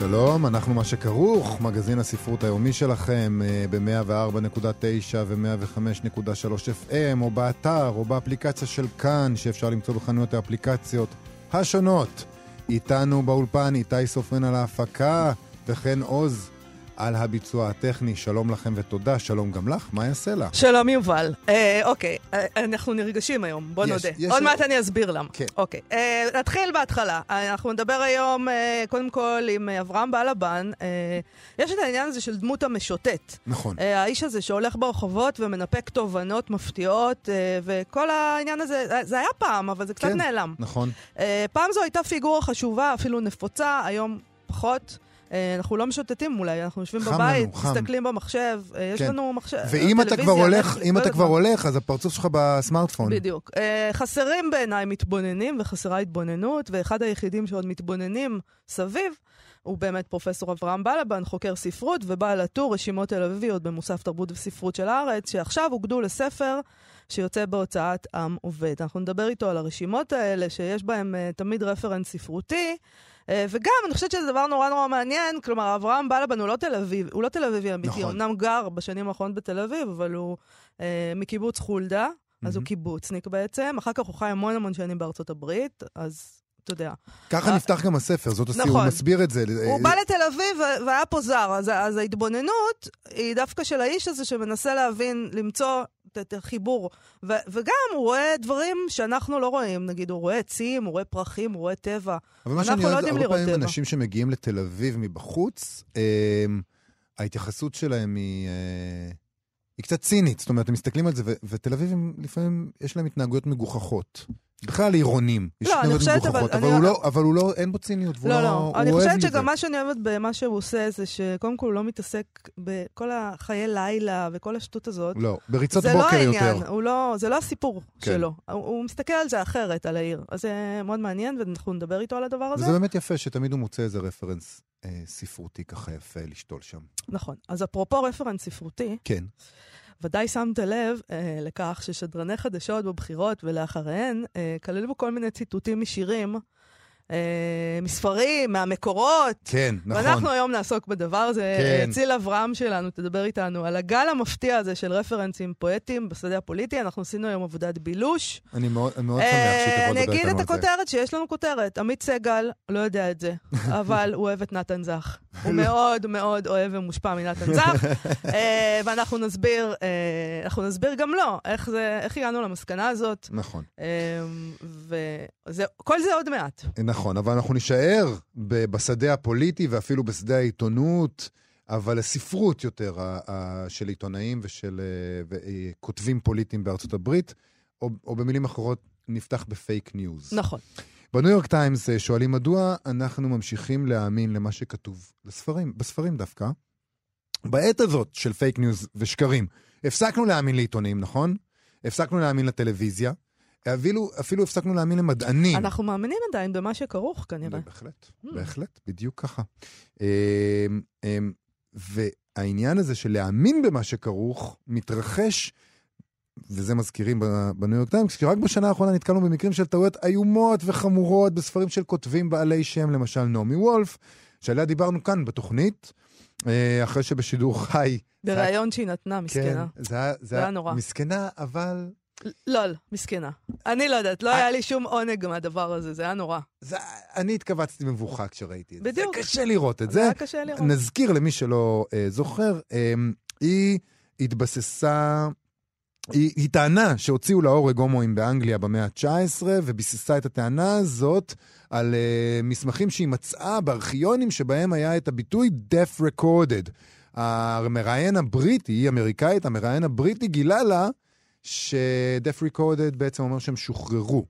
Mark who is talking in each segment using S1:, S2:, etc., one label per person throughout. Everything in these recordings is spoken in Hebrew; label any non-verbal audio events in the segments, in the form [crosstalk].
S1: שלום, אנחנו מה שכרוך, מגזין הספרות היומי שלכם אה, ב-104.9 ו-105.3 FM, או באתר, או באפליקציה של כאן, שאפשר למצוא בחנויות האפליקציות השונות. איתנו באולפן איתי סופרן על ההפקה, וכן עוז על הביצוע הטכני. שלום לכם ותודה, שלום גם לך, יעשה לה?
S2: שלום יובל. אה, אוקיי, אה, אנחנו נרגשים היום, בוא יש, נודה. יש עוד מעט אני אסביר למה.
S1: כן.
S2: אוקיי, אה, נתחיל בהתחלה. אה, אנחנו נדבר היום אה, קודם כל עם אברהם בלבן. אה, יש את העניין הזה של דמות המשוטט.
S1: נכון.
S2: אה, האיש הזה שהולך ברחובות ומנפק תובנות מפתיעות, אה, וכל העניין הזה, אה, זה היה פעם, אבל זה קצת
S1: כן,
S2: נעלם.
S1: נכון.
S2: אה, פעם זו הייתה פיגורה חשובה, אפילו נפוצה, היום פחות. אה, אנחנו לא משוטטים אולי, אנחנו יושבים בבית, לנו. מסתכלים במחשב, אה, יש כן. לנו מחשב,
S1: ואם אתה כבר הולך, אם אתה כבר הולך, אז הפרצוף שלך בסמארטפון.
S2: בדיוק. אה, חסרים בעיניי מתבוננים וחסרה התבוננות, ואחד היחידים שעוד מתבוננים סביב, הוא באמת פרופסור אברהם בלבן, חוקר ספרות ובעל הטור רשימות תל אביביות במוסף תרבות וספרות של הארץ, שעכשיו הוגדו לספר שיוצא בהוצאת עם עובד. אנחנו נדבר איתו על הרשימות האלה, שיש בהן uh, תמיד רפרנס ספרותי. אה, וגם, אני חושבת שזה דבר נורא נורא מעניין, כלומר, אברהם בלבן הוא לא תל אביב, הוא לא תל אביבי אמיתי, נכון. אמנם גר בשנים האחרונות בתל אביב, אבל הוא אה, מקיבוץ חולדה, אז mm-hmm. הוא קיבוצניק בעצם. אחר כך הוא חי המון המון שנים בארצות הברית, אז אתה יודע.
S1: ככה נפתח גם הספר, זאת הסיום, נכון. הוא מסביר את זה.
S2: הוא בא לתל אביב והיה פה זר, אז, אז ההתבוננות היא דווקא של האיש הזה שמנסה להבין, למצוא את החיבור. ו, וגם הוא רואה דברים שאנחנו לא רואים, נגיד, הוא רואה עצים, הוא רואה פרחים, הוא רואה טבע.
S1: אבל מה שאני לא יודעת, הרבה פעמים טבע. אנשים שמגיעים לתל אביב מבחוץ, אה, ההתייחסות שלהם היא... אה, היא קצת צינית, זאת אומרת, הם מסתכלים על זה, ותל אביב לפעמים יש להם התנהגויות מגוחכות. בכלל עירונים.
S2: לא, אני חושבת, אבל...
S1: אבל, הוא לא, אבל הוא לא, אין בו ציניות,
S2: לא,
S1: לא, לא
S2: אני חושבת שגם מה שאני אוהבת במה שהוא עושה, זה שקודם כל הוא לא מתעסק בכל החיי לילה וכל השטות הזאת.
S1: לא, בריצות בוקר יותר. זה לא העניין,
S2: הוא לא, זה לא הסיפור כן. שלו. הוא, הוא מסתכל על זה אחרת, על העיר. אז זה מאוד מעניין, ואנחנו נדבר איתו על הדבר הזה.
S1: וזה באמת יפה שתמיד הוא מוצא איזה רפרנס אה, ספרותי ככה יפה לשתול שם.
S2: נכון. אז אפרופו רפרנס ספרותי,
S1: כן.
S2: ודאי שמת לב אה, לכך ששדרני חדשות בבחירות ולאחריהן אה, כללו כל מיני ציטוטים משירים מספרים, מהמקורות.
S1: כן, נכון.
S2: ואנחנו היום נעסוק בדבר הזה. כן. ציל אברהם שלנו תדבר איתנו על הגל המפתיע הזה של רפרנסים פואטיים בשדה הפוליטי. אנחנו עשינו היום עבודת בילוש.
S1: אני מאוד, מאוד שמח אה, שתבוא לדבר איתנו על
S2: זה. אני אגיד
S1: את
S2: הכותרת, שיש לנו כותרת. עמית סגל לא יודע את זה, [laughs] אבל הוא אוהב את נתן זך. [laughs] הוא מאוד מאוד אוהב ומושפע מנתן זך. [laughs] אה, ואנחנו נסביר, אנחנו נסביר גם לו איך, איך הגענו למסקנה הזאת.
S1: נכון.
S2: וכל זה עוד מעט.
S1: נכון. נכון, אבל אנחנו נישאר בשדה הפוליטי ואפילו בשדה העיתונות, אבל הספרות יותר של עיתונאים ושל אה, כותבים פוליטיים בארצות הברית, או, או במילים אחרות, נפתח ב fake news.
S2: נכון.
S1: בניו יורק טיימס אה, שואלים מדוע אנחנו ממשיכים להאמין למה שכתוב בספרים, בספרים דווקא. בעת הזאת של fake news ושקרים, הפסקנו להאמין לעיתונים, נכון? הפסקנו להאמין לטלוויזיה. אפילו, אפילו הפסקנו להאמין למדענים.
S2: אנחנו מאמינים עדיין במה שכרוך כנראה.
S1: בהחלט, mm. בהחלט, בדיוק ככה. אמ, אמ, והעניין הזה של להאמין במה שכרוך מתרחש, וזה מזכירים בניו יורק טיימס, כי רק בשנה האחרונה נתקלנו במקרים של טעויות איומות וחמורות בספרים של כותבים בעלי שם, למשל נעמי וולף, שעליה דיברנו כאן בתוכנית. אה, אחרי שבשידור חי...
S2: בריאיון שהיא נתנה, מסכנה.
S1: כן, זה היה, זה היה נורא. מסכנה, אבל
S2: לא, לא, מסכנה. אני לא יודעת, לא היה לי שום עונג מהדבר הזה, זה היה נורא. זה,
S1: אני התכווצתי במבוכה כשראיתי את
S2: זה. בדיוק.
S1: זה קשה לראות את זה.
S2: זה היה קשה לראות.
S1: נזכיר למי שלא אה, זוכר, אה, היא התבססה... היא, היא טענה שהוציאו להורג הומואים באנגליה במאה ה-19, וביססה את הטענה הזאת על uh, מסמכים שהיא מצאה בארכיונים שבהם היה את הביטוי death recorded. המראיין הבריטי, היא אמריקאית, המראיין הבריטי גילה לה שדף ריקורדד בעצם אומר שהם שוחררו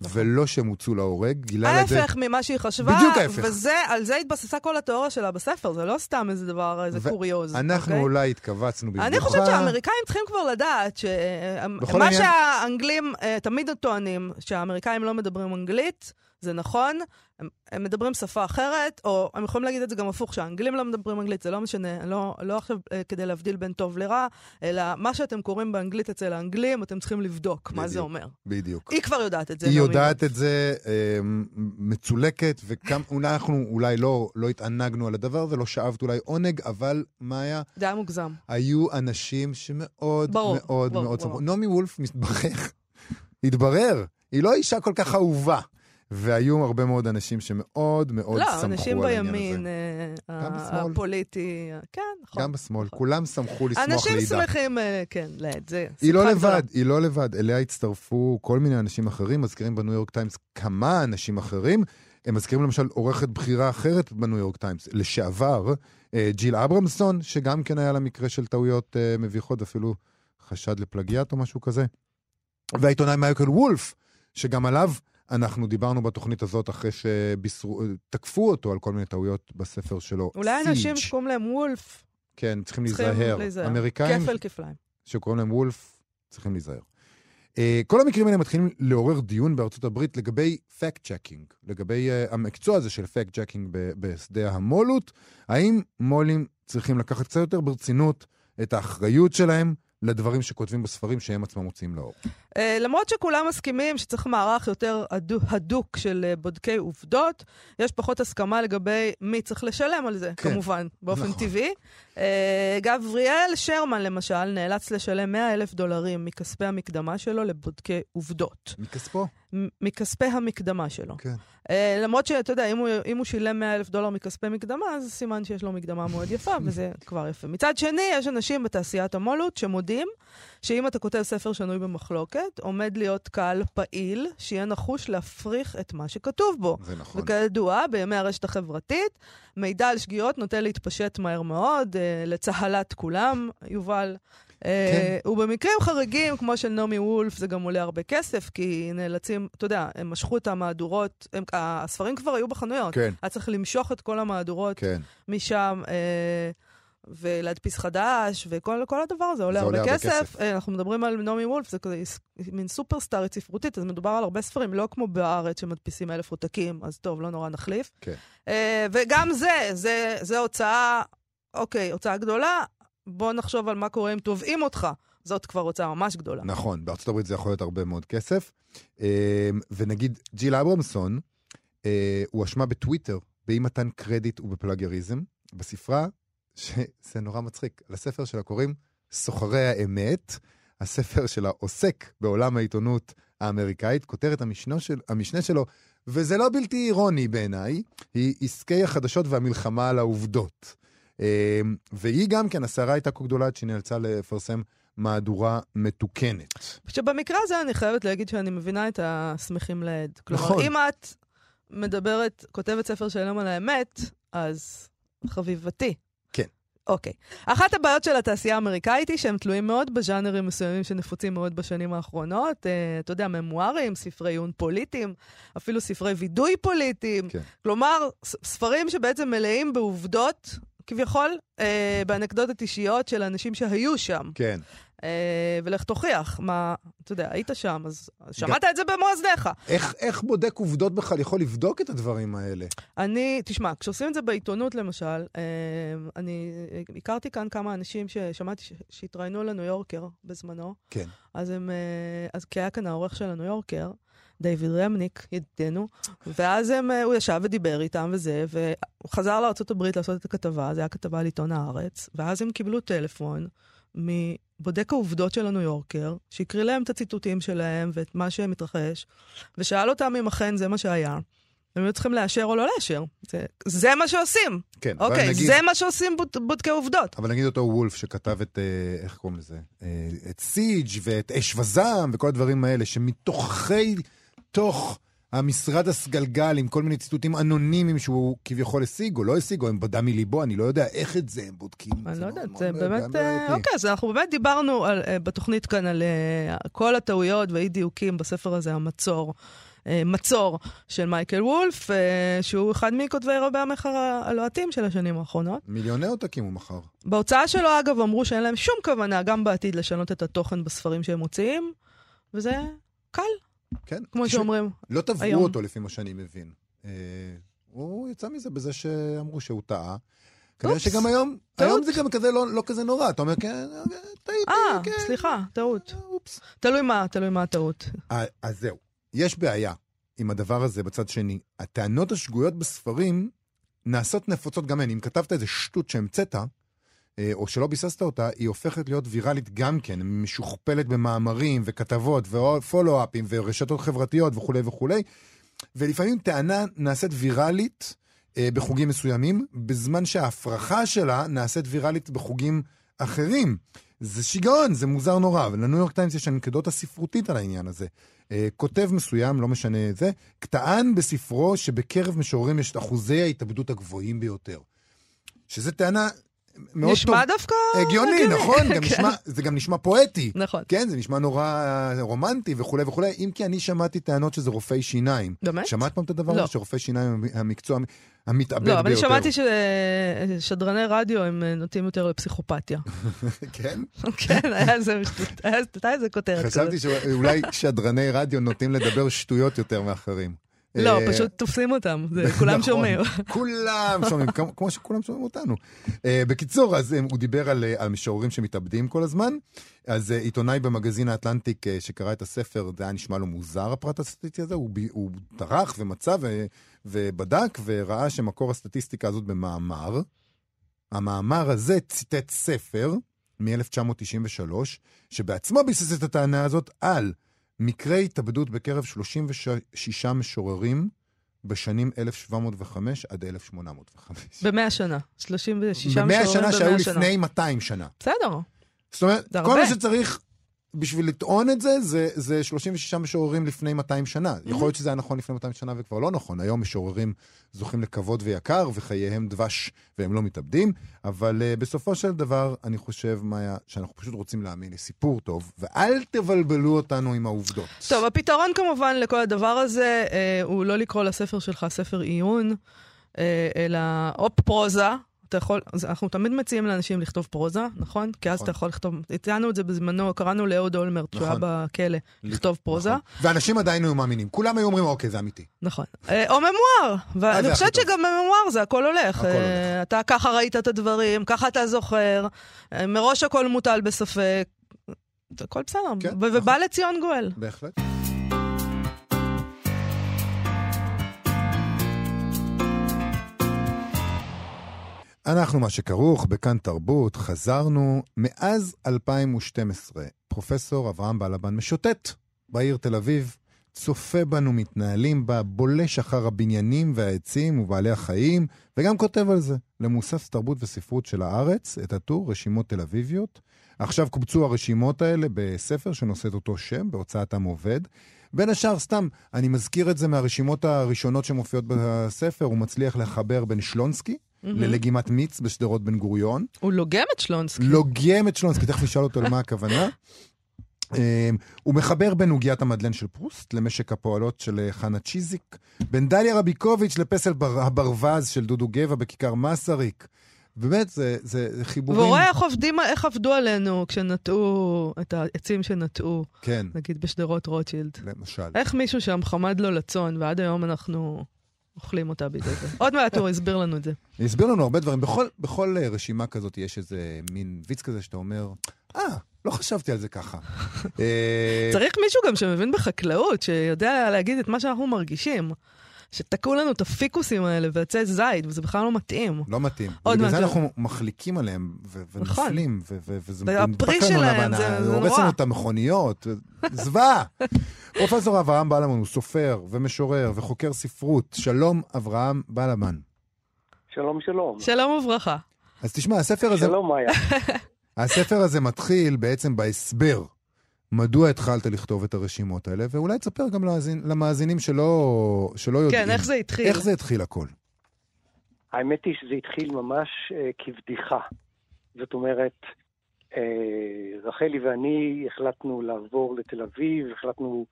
S1: ולא שהם הוצאו להורג. גילה לה את זה...
S2: ההפך ממה שהיא חשבה,
S1: בדיוק ההפך.
S2: ועל זה התבססה כל התיאוריה שלה בספר, זה לא סתם איזה דבר, איזה
S1: ו-
S2: קוריוז.
S1: אנחנו
S2: אוקיי?
S1: אולי התכווצנו במיוחד.
S2: אני חושבת שהאמריקאים צריכים כבר לדעת שמה
S1: העניין-
S2: שהאנגלים אה, תמיד טוענים, שהאמריקאים לא מדברים אנגלית, זה נכון, הם, הם מדברים שפה אחרת, או הם יכולים להגיד את זה גם הפוך, שהאנגלים לא מדברים אנגלית, זה לא משנה, לא, לא עכשיו אה, כדי להבדיל בין טוב לרע, אלא מה שאתם קוראים באנגלית אצל האנגלים, אתם צריכים לבדוק מה זה
S1: בדיוק.
S2: אומר.
S1: בדיוק.
S2: היא כבר יודעת את זה.
S1: היא
S2: נעמי.
S1: יודעת את זה, אה, מצולקת, ואנחנו [laughs] אולי לא, לא התענגנו על הדבר הזה, לא שאבת אולי עונג, אבל מה היה?
S2: זה היה מוגזם.
S1: היו אנשים שמאוד
S2: ברור,
S1: מאוד
S2: ברור,
S1: מאוד
S2: ברור.
S1: שמחו. נעמי וולף מתברך, [laughs] התברר, היא לא אישה כל כך אהובה. והיו הרבה מאוד אנשים שמאוד מאוד
S2: לא,
S1: שמחו
S2: אנשים
S1: על העניין
S2: בימין,
S1: הזה.
S2: אה,
S1: גם
S2: ה-
S1: בשמאל.
S2: הפוליטי, כן, נכון.
S1: גם בשמאל,
S2: נכון.
S1: כולם שמחו לשמוח
S2: אנשים
S1: לידה.
S2: שמחים, אה, כן, לעד, זה
S1: היא לא
S2: שמחה גדולה.
S1: לבד, היא לא לבד. אליה הצטרפו כל מיני אנשים אחרים, מזכירים בניו יורק טיימס כמה אנשים אחרים. הם מזכירים למשל עורכת בכירה אחרת בניו יורק טיימס, לשעבר, אה, ג'יל אברמסון, שגם כן היה לה מקרה של טעויות אה, מביכות, אפילו חשד לפלגיאט או משהו כזה. והעיתונאי מייקל וולף, שגם עליו אנחנו דיברנו בתוכנית הזאת אחרי שתקפו אותו על כל מיני טעויות בספר שלו.
S2: אולי
S1: Siege.
S2: אנשים שקוראים להם וולף,
S1: כן, צריכים
S2: צריכים
S1: להיזהר.
S2: להיזהר.
S1: אמריקאים
S2: כפל כפליים.
S1: שקוראים להם וולף, צריכים להיזהר. Uh, כל המקרים האלה מתחילים לעורר דיון בארצות הברית לגבי fact checking, לגבי uh, המקצוע הזה של fact checking בשדה המו"לות. האם מו"לים צריכים לקחת קצת יותר ברצינות את האחריות שלהם לדברים שכותבים בספרים שהם עצמם מוציאים לאור?
S2: Uh, למרות שכולם מסכימים שצריך מערך יותר הדוק, הדוק של uh, בודקי עובדות, יש פחות הסכמה לגבי מי צריך לשלם על זה,
S1: כן,
S2: כמובן, באופן
S1: נכון.
S2: טבעי. Uh, גבריאל שרמן, למשל, נאלץ לשלם 100 אלף דולרים מכספי המקדמה שלו לבודקי עובדות.
S1: מכספו?
S2: מכספי המקדמה שלו.
S1: כן.
S2: Uh, למרות שאתה יודע, אם הוא, אם הוא שילם 100 אלף דולר מכספי מקדמה, אז סימן שיש לו מקדמה מאוד יפה, [laughs] וזה כבר יפה. מצד שני, יש אנשים בתעשיית המו"לות שמודים שאם אתה כותב ספר שנוי במחלוקת, עומד להיות קהל פעיל שיהיה נחוש להפריך את מה שכתוב בו.
S1: זה נכון.
S2: וכידוע, בימי הרשת החברתית, מידע על שגיאות נוטה להתפשט מהר מאוד, אה, לצהלת כולם, יובל. אה, ובמקרים חריגים, כמו של נעמי וולף, זה גם עולה הרבה כסף, כי נאלצים, אתה יודע, הם משכו את המהדורות, הם, הספרים כבר היו בחנויות.
S1: כן,
S2: היה צריך למשוך את כל המהדורות
S1: כן.
S2: משם, אה, ולהדפיס חדש, וכל כל הדבר הזה עולה
S1: עולה הרבה
S2: כסף.
S1: כסף.
S2: אה, אנחנו מדברים על נעמי וולף, זה כזה מין סופרסטארית ספרותית, אז מדובר על הרבה ספרים, לא כמו בארץ שמדפיסים אלף עותקים, אז טוב, לא נורא נחליף.
S1: כן.
S2: אה, וגם זה, זה, זה הוצאה, אוקיי, הוצאה גדולה, בוא נחשוב על מה קורה אם תובעים אותך. זאת כבר הוצאה ממש גדולה.
S1: נכון, בארצות הברית זה יכול להיות הרבה מאוד כסף. אה, ונגיד, ג'יל אברמסון אה, הואשמה בטוויטר באי מתן קרדיט ובפלגריזם, בספרה, שזה נורא מצחיק, לספר שלה קוראים סוחרי האמת. הספר שלה עוסק בעולם העיתונות האמריקאית, כותרת המשנה, של, המשנה שלו, וזה לא בלתי אירוני בעיניי, היא עסקי החדשות והמלחמה על העובדות. אה, והיא גם כן, הסערה הייתה כה גדולה עד שהיא נאלצה לפרסם מהדורה מתוקנת.
S2: שבמקרה הזה אני חייבת להגיד שאני מבינה את השמחים לעד. כלומר,
S1: נכון.
S2: אם את מדברת, כותבת ספר שלם על האמת, אז חביבתי.
S1: כן.
S2: אוקיי. אחת הבעיות של התעשייה האמריקאית היא שהם תלויים מאוד בז'אנרים מסוימים שנפוצים מאוד בשנים האחרונות. אה, אתה יודע, ממוארים, ספרי עיון פוליטיים, אפילו ספרי וידוי פוליטיים.
S1: כן.
S2: כלומר, ספרים שבעצם מלאים בעובדות, כביכול, אה, באנקדוטות אישיות של אנשים שהיו שם.
S1: כן.
S2: אה, ולך תוכיח מה, אתה יודע, היית שם, אז שמעת את זה במו אוזניך.
S1: איך, איך בודק עובדות בכלל יכול לבדוק את הדברים האלה?
S2: אני, תשמע, כשעושים את זה בעיתונות למשל, אה, אני הכרתי כאן כמה אנשים ששמעתי שהתראיינו לניו יורקר בזמנו,
S1: כן.
S2: אז הם, אה, אז כי היה כאן העורך של הניו יורקר, דיוויד רמניק, ידידנו, ואז הם, אה, הוא ישב ודיבר איתם וזה, והוא חזר לארה"ב לעשות את הכתבה, זה היה כתבה על עיתון הארץ, ואז הם קיבלו טלפון מבודק העובדות של הניו יורקר, שהקריא להם את הציטוטים שלהם ואת מה שמתרחש, ושאל אותם אם אכן זה מה שהיה. הם היו צריכים לאשר או לא לאשר. זה, זה מה שעושים.
S1: כן.
S2: אוקיי,
S1: נגיד,
S2: זה מה שעושים בוד, בודקי עובדות.
S1: אבל נגיד אותו וולף שכתב את, אה, איך קוראים לזה? אה, את סיג' ואת אש וזעם וכל הדברים האלה, שמתוכי, תוך המשרד הסגלגל עם כל מיני ציטוטים אנונימיים שהוא כביכול השיג או לא השיג, או הם בדה מליבו, אני לא יודע איך את זה הם בודקים.
S2: אני לא יודעת, זה באמת... אה. אוקיי, אז אנחנו באמת דיברנו אה, בתוכנית כאן על אה, כל הטעויות והאי-דיוקים בספר הזה, המצור. מצור של מייקל וולף, שהוא אחד מכותבי רבי המחר הלוהטים של השנים האחרונות.
S1: מיליוני עותקים הוא מכר.
S2: בהוצאה שלו, אגב, אמרו שאין להם שום כוונה גם בעתיד לשנות את התוכן בספרים שהם מוציאים, וזה קל,
S1: כן.
S2: כמו
S1: תשמע,
S2: שאומרים.
S1: לא תבעו
S2: היום.
S1: אותו לפי מה שאני מבין. אה, הוא יצא מזה בזה שאמרו שהוא טעה. כנראה שגם היום,
S2: טעות.
S1: היום זה גם כזה לא, לא כזה נורא. אתה אומר, כן, טעיתי,
S2: אה,
S1: כן.
S2: סליחה, טעות.
S1: אופס.
S2: תלוי מה, תלוי מה הטעות.
S1: אה, אז זהו, יש בעיה עם הדבר הזה בצד שני. הטענות השגויות בספרים נעשות נפוצות גם הן. אם כתבת איזה שטות שהמצאת, אה, או שלא ביססת אותה, היא הופכת להיות ויראלית גם כן, משוכפלת במאמרים וכתבות ופולו-אפים ורשתות חברתיות וכולי וכולי. ולפעמים טענה נעשית ויראלית אה, בחוגים מסוימים, בזמן שההפרחה שלה נעשית ויראלית בחוגים אחרים. זה שיגעון, זה מוזר נורא, ולניו יורק טיימס יש אנקדוטה ספרותית על העניין הזה. אה, כותב מסוים, לא משנה את זה, טען בספרו שבקרב משוררים יש את אחוזי ההתאבדות הגבוהים ביותר. שזה טענה מאוד
S2: נשמע
S1: טוב.
S2: דווקא...
S1: הגיוני, נכון? גם [laughs]
S2: כן.
S1: נשמע, זה גם נשמע פואטי.
S2: נכון.
S1: כן, זה נשמע נורא אה, רומנטי וכולי וכולי, אם כי אני שמעתי טענות שזה רופאי שיניים.
S2: באמת?
S1: שמעת פעם את הדבר
S2: לא.
S1: הזה? שרופאי שיניים הם המקצוע המתאבד ביותר.
S2: לא, אבל אני שמעתי ששדרני רדיו הם אה, נוטים יותר לפסיכופתיה. [laughs]
S1: כן?
S2: כן, היה איזה כותרת כזאת.
S1: חשבתי שאולי שדרני רדיו נוטים לדבר שטויות יותר מאחרים.
S2: לא,
S1: אה,
S2: פשוט תופסים אותם, זה- [laughs] כולם
S1: נכון.
S2: שומעים. [laughs]
S1: כולם שומעים, כמו- שכולם שומעים אותנו. אה, בקיצור, אז אה, הוא דיבר על, על משוררים שמתאבדים כל הזמן. אז עיתונאי במגזין האטלנטיק שקרא את הספר, זה היה נשמע לו מוזר הפרט הסטטיסטי הזה, הוא, טרח ומצא ו, ובדק וראה שמקור הסטטיסטיקה הזאת במאמר. המאמר הזה ציטט ספר מ-1993, שבעצמו ביסס את הטענה הזאת על מקרי התאבדות בקרב 36 משוררים בשנים 1705 עד 1805.
S2: במאה שנה. 36
S1: במאה
S2: משוררים
S1: שנה שהיו
S2: במאה שנה.
S1: לפני 200 שנה.
S2: בסדר.
S1: זאת אומרת, כל. מה שצריך בשביל לטעון את זה, זה, זה 36 משוררים לפני 200 שנה.
S2: Mm-hmm.
S1: יכול להיות שזה היה נכון לפני 200 שנה וכבר לא נכון. היום משוררים זוכים לכבוד ויקר, וחייהם דבש, והם לא מתאבדים. אבל uh, בסופו של דבר, אני חושב, מאיה, שאנחנו פשוט רוצים להאמין לסיפור טוב, ואל תבלבלו אותנו עם העובדות.
S2: טוב, הפתרון כמובן לכל הדבר הזה אה, הוא לא לקרוא לספר שלך ספר עיון, אה, אלא או פרוזה. אתה יכול, אז אנחנו תמיד מציעים לאנשים לכתוב פרוזה, נכון? כי אז
S1: נכון.
S2: אתה יכול לכתוב, הצענו את זה בזמנו, קראנו לאהוד אולמרט, שהוא היה
S1: נכון.
S2: בכלא, לכתוב פרוזה.
S1: נכון. ואנשים עדיין היו מאמינים. כולם היו אומרים, אוקיי, זה אמיתי.
S2: נכון. אה, או ממואר, ואני חושבת. שגם בממואר זה הכל הולך.
S1: הכל
S2: אה,
S1: הולך.
S2: אתה ככה ראית את הדברים, ככה אתה זוכר, אה, מראש הכל מוטל בספק. הכל בסדר,
S1: כן,
S2: ו-
S1: נכון.
S2: ובא לציון גואל.
S1: בהחלט. אנחנו מה שכרוך בכאן תרבות, חזרנו מאז 2012. פרופסור אברהם בלבן משוטט בעיר תל אביב, צופה בנו מתנהלים בה, בולש אחר הבניינים והעצים ובעלי החיים, וגם כותב על זה למוסף תרבות וספרות של הארץ, את הטור רשימות תל אביביות. עכשיו קובצו הרשימות האלה בספר שנושא את אותו שם, בהוצאת עם עובד. בין השאר, סתם, אני מזכיר את זה מהרשימות הראשונות שמופיעות בספר, הוא מצליח לחבר בין שלונסקי ללגימת מיץ בשדרות בן גוריון.
S2: הוא לוגם את שלונסקי.
S1: לוגם את שלונסקי, תכף נשאל אותו למה [laughs] הכוונה. אה, הוא מחבר בין עוגיית המדלן של פרוסט למשק הפועלות של אה, חנה צ'יזיק, בין דליה רביקוביץ' לפסל בר- הברווז של דודו גבע בכיכר מסריק. באמת, זה, זה זה חיבורים...
S2: והוא רואה איך עובדים, איך עבדו עלינו כשנטעו את העצים שנטעו,
S1: כן,
S2: נגיד בשדרות רוטשילד.
S1: למשל.
S2: איך מישהו שם חמד לו לצאן, ועד היום אנחנו אוכלים אותה בידי זה. עוד מעט הוא הסביר לנו את זה.
S1: הסביר לנו הרבה דברים. בכל, בכל אה, רשימה כזאת יש איזה מין ויץ כזה שאתה אומר, אה, לא חשבתי על זה ככה. [laughs] אה,
S2: צריך מישהו גם שמבין בחקלאות, שיודע להגיד את מה שאנחנו מרגישים. שתקעו לנו את הפיקוסים האלה ועצי זית, וזה בכלל לא מתאים.
S1: לא מתאים.
S2: עוד
S1: בגלל זה
S2: מעט.
S1: אנחנו מחליקים עליהם
S2: נכון.
S1: ונופלים, ו- ו- וזה לנו
S2: שלהם,
S1: לבנה,
S2: זה- זה
S1: הורס
S2: נורא.
S1: לנו את המכוניות, [laughs] זוועה. פרופסור אברהם בלמן הוא סופר ומשורר וחוקר ספרות. שלום, אברהם בלמן.
S3: שלום, שלום.
S2: שלום וברכה.
S1: אז תשמע, הספר הזה,
S3: שלום, מאיה. [laughs]
S1: הספר הזה מתחיל בעצם בהסבר. מדוע התחלת לכתוב את הרשימות האלה, ואולי תספר גם למאזין, למאזינים שלא, שלא יודעים.
S2: כן, איך זה התחיל?
S1: איך זה התחיל הכל?
S3: האמת היא שזה התחיל ממש אה, כבדיחה. זאת אומרת, אה, רחלי ואני החלטנו לעבור לתל אביב, החלטנו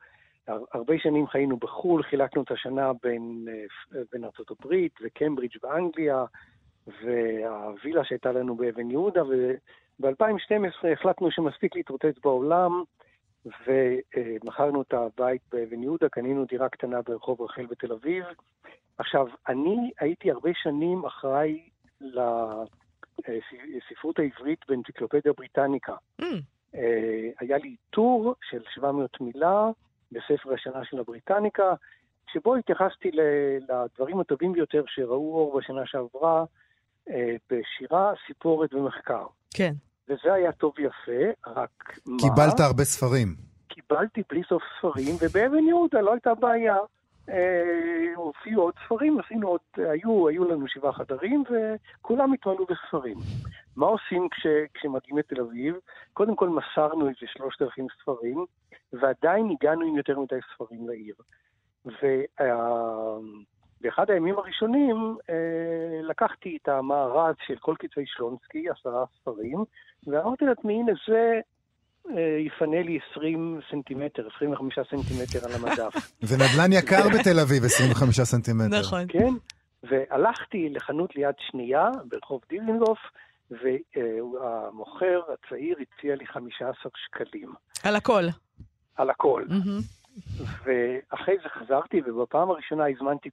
S3: הרבה שנים חיינו בחו"ל, חילקנו את השנה בין, בין ארצות הברית וקמברידג' באנגליה, והווילה שהייתה לנו באבן יהודה, וב-2012 החלטנו שמספיק להתרוצץ בעולם, ומכרנו את הבית באבן יהודה, קנינו דירה קטנה ברחוב רחל בתל אביב. עכשיו, אני הייתי הרבה שנים אחראי לספרות העברית באנציקלופדיה בריטניקה. Mm. היה לי טור של 700 מילה בספר השנה של הבריטניקה, שבו התייחסתי לדברים הטובים ביותר שראו אור בשנה שעברה בשירה, סיפורת ומחקר.
S2: כן.
S3: וזה היה טוב ויפה, רק
S1: מה... קיבלת הרבה ספרים.
S3: קיבלתי בלי סוף ספרים, ובאבן יהודה לא הייתה בעיה. אה, הופיעו עוד ספרים, עשינו עוד, היו, היו לנו שבעה חדרים, וכולם התמלאו בספרים. מה עושים כש, כשמגיעים לתל אביב? קודם כל מסרנו איזה שלושת אלפים ספרים, ועדיין הגענו עם יותר מדי ספרים לעיר. ובאחד הימים הראשונים אה, לקחתי את המארז של כל כתבי שלונסקי, עשרה ספרים, ואמרתי לעצמי, הנה זה אה, יפנה לי 20 סנטימטר, 25 סנטימטר על המדף. [laughs]
S1: זה נדל"ן יקר [laughs] בתל אביב, 25 סנטימטר.
S2: נכון.
S3: כן, והלכתי לחנות ליד שנייה ברחוב דיזינגוף, והמוכר הצעיר הציע לי 15 שקלים.
S2: על הכל.
S3: על הכל. ואחרי זה חזרתי, ובפעם הראשונה הזמנתי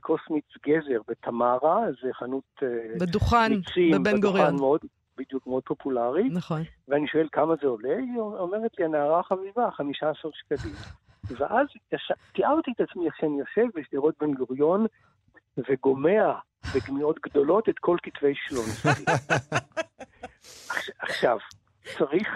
S3: כוס מיץ גזר בתמרה, זה חנות
S2: אה, בדוכן, בבן גוריון. בדוכן
S3: מאוד, בדיוק מאוד פופולרי.
S2: נכון.
S3: ואני שואל כמה זה עולה, היא אומרת לי, הנערה החביבה, 15 שקלים. [laughs] ואז יש... תיארתי את עצמי איך שאני יושב בשדרות בן גוריון וגומע בגמיעות גדולות את כל כתבי שלונסקי. [laughs] עכשיו, צריך,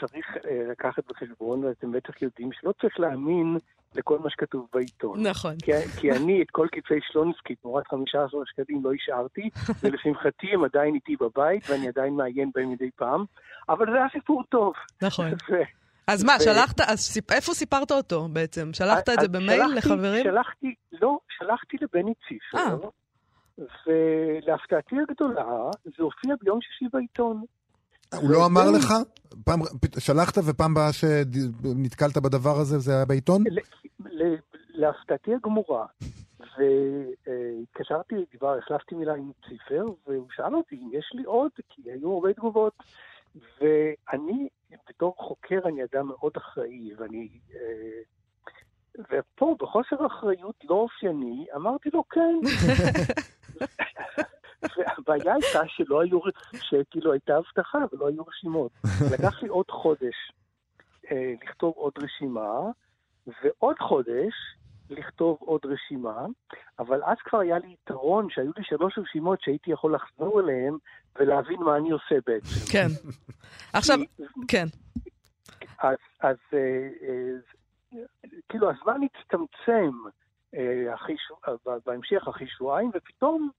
S3: צריך אה, לקחת בחשבון, ואתם בטח יודעים, שלא צריך להאמין לכל מה שכתוב בעיתון.
S2: נכון.
S3: כי, כי אני את כל כתבי שלונסקי תמורת 15 שקלים לא השארתי, [laughs] ולשמחתי הם עדיין איתי בבית, ואני עדיין מעיין בהם מדי פעם, אבל זה היה סיפור טוב.
S2: נכון. [laughs] ו... אז מה, ו... שלחת, אז סיפ... איפה סיפרת אותו בעצם? שלחת את זה במייל שלחתי, לחברים?
S3: שלחתי, לא, שלחתי לבני ציפר, אה. ולהפתעתי הגדולה, זה הופיע ביום שישי בעיתון.
S1: הוא לא אמר לך? פעם, שלחת ופעם באה שנתקלת בדבר הזה, זה היה בעיתון?
S3: להפתעתי הגמורה, והתקשרתי, כבר החלפתי מילה עם ציפר, והוא שאל אותי אם יש לי עוד, כי היו הרבה תגובות, ואני, בתור חוקר, אני אדם מאוד אחראי, ואני... אה, ופה, בחוסר אחריות לא אופייני, אמרתי לו כן. [laughs] והבעיה הייתה שלא היו, שכאילו הייתה הבטחה ולא היו רשימות. [laughs] לקח לי עוד חודש אה, לכתוב עוד רשימה, ועוד חודש לכתוב עוד רשימה, אבל אז כבר היה לי יתרון שהיו לי שלוש רשימות שהייתי יכול לחזור אליהן ולהבין מה אני עושה בעצם.
S2: כן. עכשיו, כן.
S3: אז, אז אה, אה, כאילו הזמן הצטמצם אה, אחרי, בהמשך אחרי שבועיים, ופתאום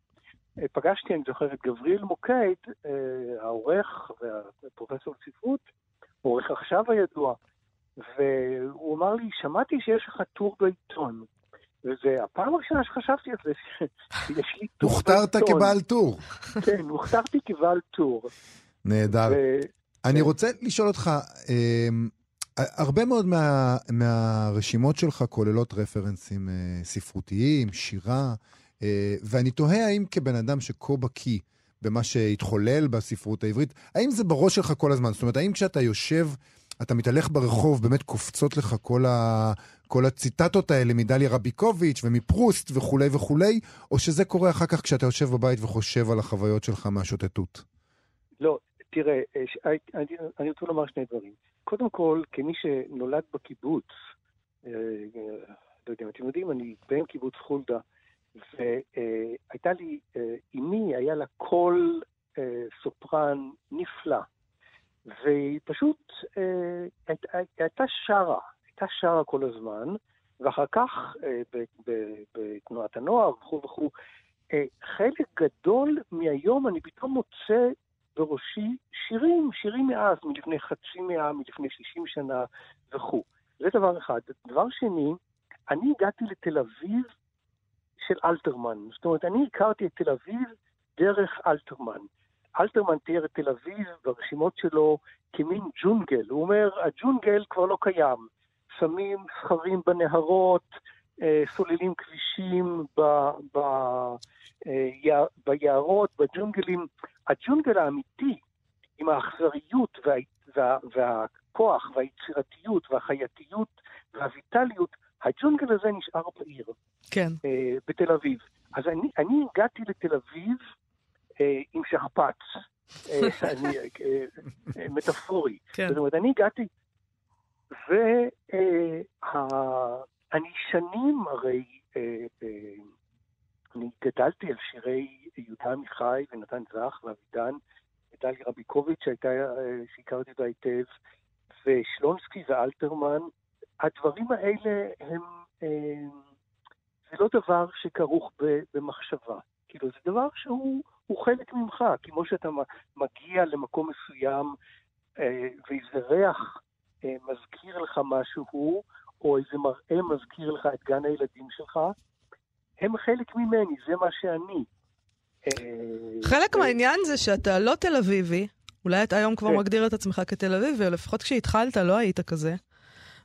S3: פגשתי, אני זוכר, את גבריאל מוקד, אה, העורך והפרופסור לספרות, עורך עכשיו הידוע, והוא אמר לי, שמעתי שיש לך טור בעיתון. וזה הפעם הראשונה שחשבתי על זה, [laughs] שיש לי טור
S1: בעיתון. הוכתרת כבעל טור.
S3: כן, הוכתרתי כבעל טור.
S1: נהדר. אני כן. רוצה לשאול אותך, אמ, הרבה מאוד מה, מהרשימות שלך כוללות רפרנסים ספרותיים, שירה. אה, ואני תוהה האם כבן אדם שכה בקיא במה שהתחולל בספרות העברית, האם זה בראש שלך כל הזמן? זאת אומרת, האם כשאתה יושב, אתה מתהלך ברחוב, באמת קופצות לך כל, ה... כל הציטטות האלה מדליה רביקוביץ' ומפרוסט וכולי וכולי, או שזה קורה אחר כך כשאתה יושב בבית וחושב על החוויות שלך מהשוטטות?
S3: לא, תראה, אה, אני, אני רוצה לומר שני דברים. קודם כל, כמי שנולד בקיבוץ, אה, לא יודע אם אתם יודעים, אני בן קיבוץ חולדה, והייתה לי, אמי, היה לה קול אה, סופרן נפלא, והיא פשוט אה, הייתה שרה, הייתה שרה כל הזמן, ואחר כך אה, בתנועת הנוער וכו' וכו'. חלק גדול מהיום אני פתאום מוצא בראשי שירים, שירים מאז, מלפני חצי מאה, מלפני 60 שנה וכו'. זה דבר אחד. דבר שני, אני הגעתי לתל אביב של אלתרמן. זאת אומרת, אני הכרתי את תל אביב דרך אלתרמן. אלתרמן תיאר את תל אביב ברשימות שלו כמין ג'ונגל. הוא אומר, הג'ונגל כבר לא קיים. שמים סכרים בנהרות, אה, סוללים כבישים ב, ב, אה, ביערות, בג'ונגלים. הג'ונגל האמיתי, עם האכזריות וה, וה, והכוח והיצירתיות והחייתיות והויטליות, הג'ונגל הזה נשאר בעיר.
S2: כן.
S3: אה, בתל אביב. אז אני, אני הגעתי לתל אביב אה, עם שכפ"ץ. אה, [laughs] אני, אה, אה, מטאפורי.
S2: כן.
S3: זאת אומרת, אני הגעתי, ואני שנים הרי, אה, אה, אני גדלתי על שירי יהודה עמיחי ונתן זך ואבידן, דליה רביקוביץ' שהייתה, אה, שהכרתי אותה היטב, ושלונסקי ואלתרמן. הדברים האלה הם, אה, זה לא דבר שכרוך במחשבה. כאילו, זה דבר שהוא חלק ממך, כמו שאתה מגיע למקום מסוים אה, ואיזה ריח אה, מזכיר לך משהו, או איזה מראה מזכיר לך את גן הילדים שלך, הם חלק ממני, זה מה שאני.
S2: חלק מהעניין זה שאתה לא תל אביבי, אולי אתה היום כבר כן. מגדיר את עצמך כתל אביבי, לפחות כשהתחלת לא היית כזה.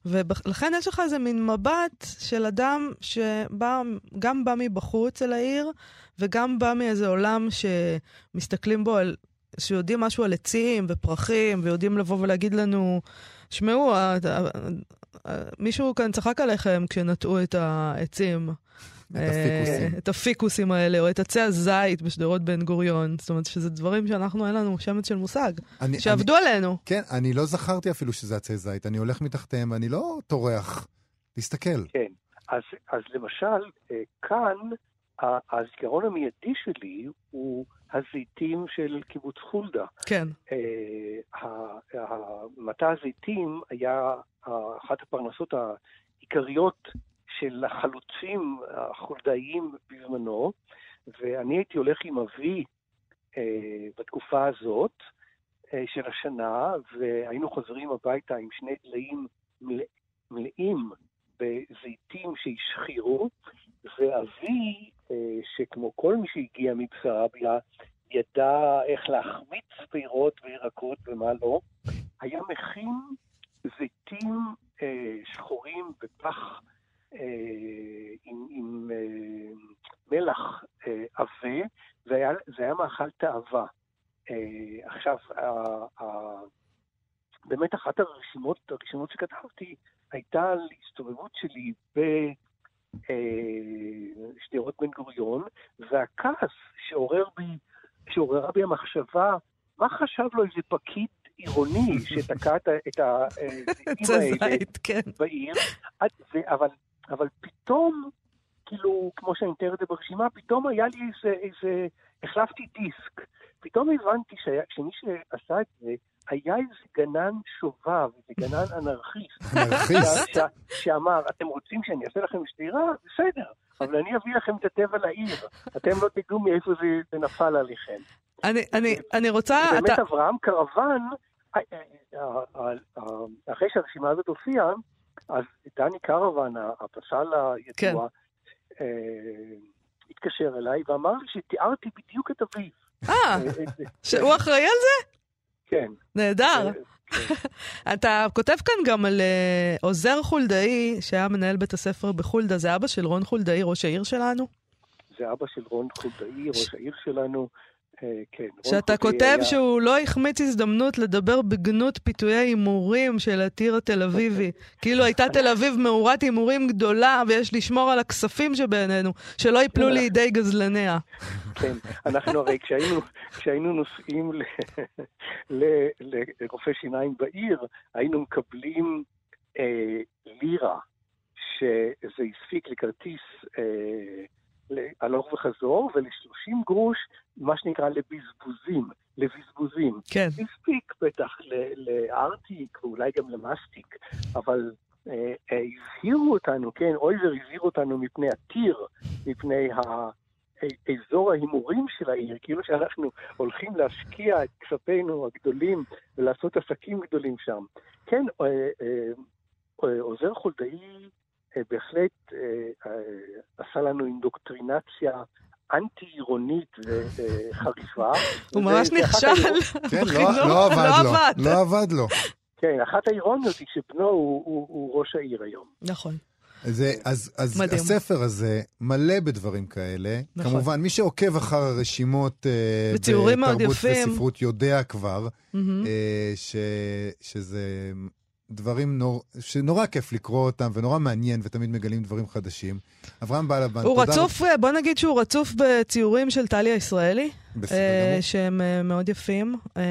S2: ולכן יש לך איזה מין מבט של אדם שגם בא מבחוץ אל העיר, וגם בא מאיזה עולם שמסתכלים בו על... שיודעים משהו על עצים ופרחים, ויודעים לבוא ולהגיד לנו, שמעו, מישהו כאן צחק עליכם כשנטעו את העצים.
S1: את הפיקוסים.
S2: אה, את הפיקוסים האלה, או את עצי הזית בשדרות בן גוריון. זאת אומרת שזה דברים שאנחנו, אין לנו שמץ של מושג. אני, שעבדו אני, עלינו.
S1: כן, אני לא זכרתי אפילו שזה עצי זית. אני הולך מתחתיהם ואני לא טורח להסתכל.
S3: כן, אז, אז למשל, אה, כאן הזיכרון המיידי שלי הוא הזיתים של קיבוץ חולדה.
S2: כן.
S3: אה, מטע הזיתים היה אחת הפרנסות העיקריות של החלוצים החולדאיים בזמנו, ואני הייתי הולך עם אבי אה, בתקופה הזאת אה, של השנה, והיינו חוזרים הביתה עם שני דליים מלא, מלאים בזיתים שהשחירו, ואבי, אה, שכמו כל מי שהגיע מבשרביה, ידע איך להחמיץ פירות וירקות ומה לא, היה מכין זיתים אה, שחורים בפח עם, עם אה, מלח אה, עבה, והיה, זה היה מאכל תאווה. עכשיו, באמת אחת הרשימות, הרשימות שכתבתי הייתה על הסתובבות שלי בשדרות בן גוריון, והכעס שעורר בי, שעוררה בי המחשבה, מה חשב לו איזה פקיד עירוני שתקע את הזיתים האלה
S2: כן.
S3: בעיר, אבל אבל פתאום, כאילו, כמו שאני מתאר את זה ברשימה, פתאום היה לי איזה, איזה, החלפתי דיסק. פתאום הבנתי שמי שעשה את זה, היה איזה גנן שובב, איזה גנן אנרכיסט. [laughs]
S1: אנרכיסט?
S3: שאמר, אתם רוצים שאני אעשה לכם שתירה? בסדר, אבל אני אביא לכם את הטבע לעיר. אתם לא תדעו מאיפה זה, זה נפל עליכם.
S2: אני, אני, אני רוצה...
S3: באמת אתה... אברהם קרוון, אה, אה, אה, אחרי שהרשימה הזאת הופיעה, אז דני קרוון, הפסל הידוע, כן. אה, התקשר אליי ואמר לי שתיארתי בדיוק את אביו.
S2: אה, אה שהוא אחראי על זה?
S3: כן.
S2: נהדר. כן. [laughs] אתה כותב כאן גם על uh, עוזר חולדאי, שהיה מנהל בית הספר בחולדה, זה אבא של רון חולדאי, ראש העיר שלנו?
S3: זה אבא של רון חולדאי, ראש העיר שלנו.
S2: אה, כן. שאתה כותב היה... שהוא לא החמיץ הזדמנות לדבר בגנות פיתויי הימורים של הטיר התל אביבי. [laughs] כאילו הייתה תל אביב מאורת הימורים גדולה, ויש לשמור על הכספים שבינינו, שלא ייפלו לידי גזלניה.
S3: כן, אנחנו הרי כשהיינו, כשהיינו נוסעים לרופא שיניים בעיר, היינו מקבלים אה, לירה, שזה הספיק לכרטיס... אה, הלוך וחזור, ול-30 גרוש, מה שנקרא לבזבוזים, לבזבוזים.
S2: כן.
S3: הספיק בטח לארטיק ואולי גם למאסטיק, אבל אה, אה, הזהירו אותנו, כן, אויבר הזהיר אותנו מפני הטיר, מפני ה... אזור ההימורים של העיר, כאילו שאנחנו הולכים להשקיע את כספינו הגדולים ולעשות עסקים גדולים שם. כן, אה, אה, אה, עוזר חולדאי אה, בהחלט אה, אה, עשה לנו אינדוקטרינציה אנטי-עירונית וחריפה.
S2: הוא ממש נכשל. [laughs]
S1: כן, לא, לא עבד לו. לא עבד לו.
S3: כן, אחת האירוניות היא שבנו הוא, ראש העיר היום.
S2: נכון.
S1: זה, אז, אז
S2: מדהים.
S1: הספר הזה מלא בדברים כאלה.
S2: נכון.
S1: כמובן, מי שעוקב אחר הרשימות אה, בתרבות. וספרות יודע כבר. אה, ש, שזה דברים נור, שנורא כיף לקרוא אותם, ונורא מעניין, ותמיד מגלים דברים חדשים. אברהם בלבן,
S2: הוא
S1: תודה
S2: רצוף, אה, בוא נגיד שהוא רצוף בציורים של טליה ישראלי,
S1: בסדר
S2: אה,
S1: גמור.
S2: שהם אה, מאוד יפים. אה,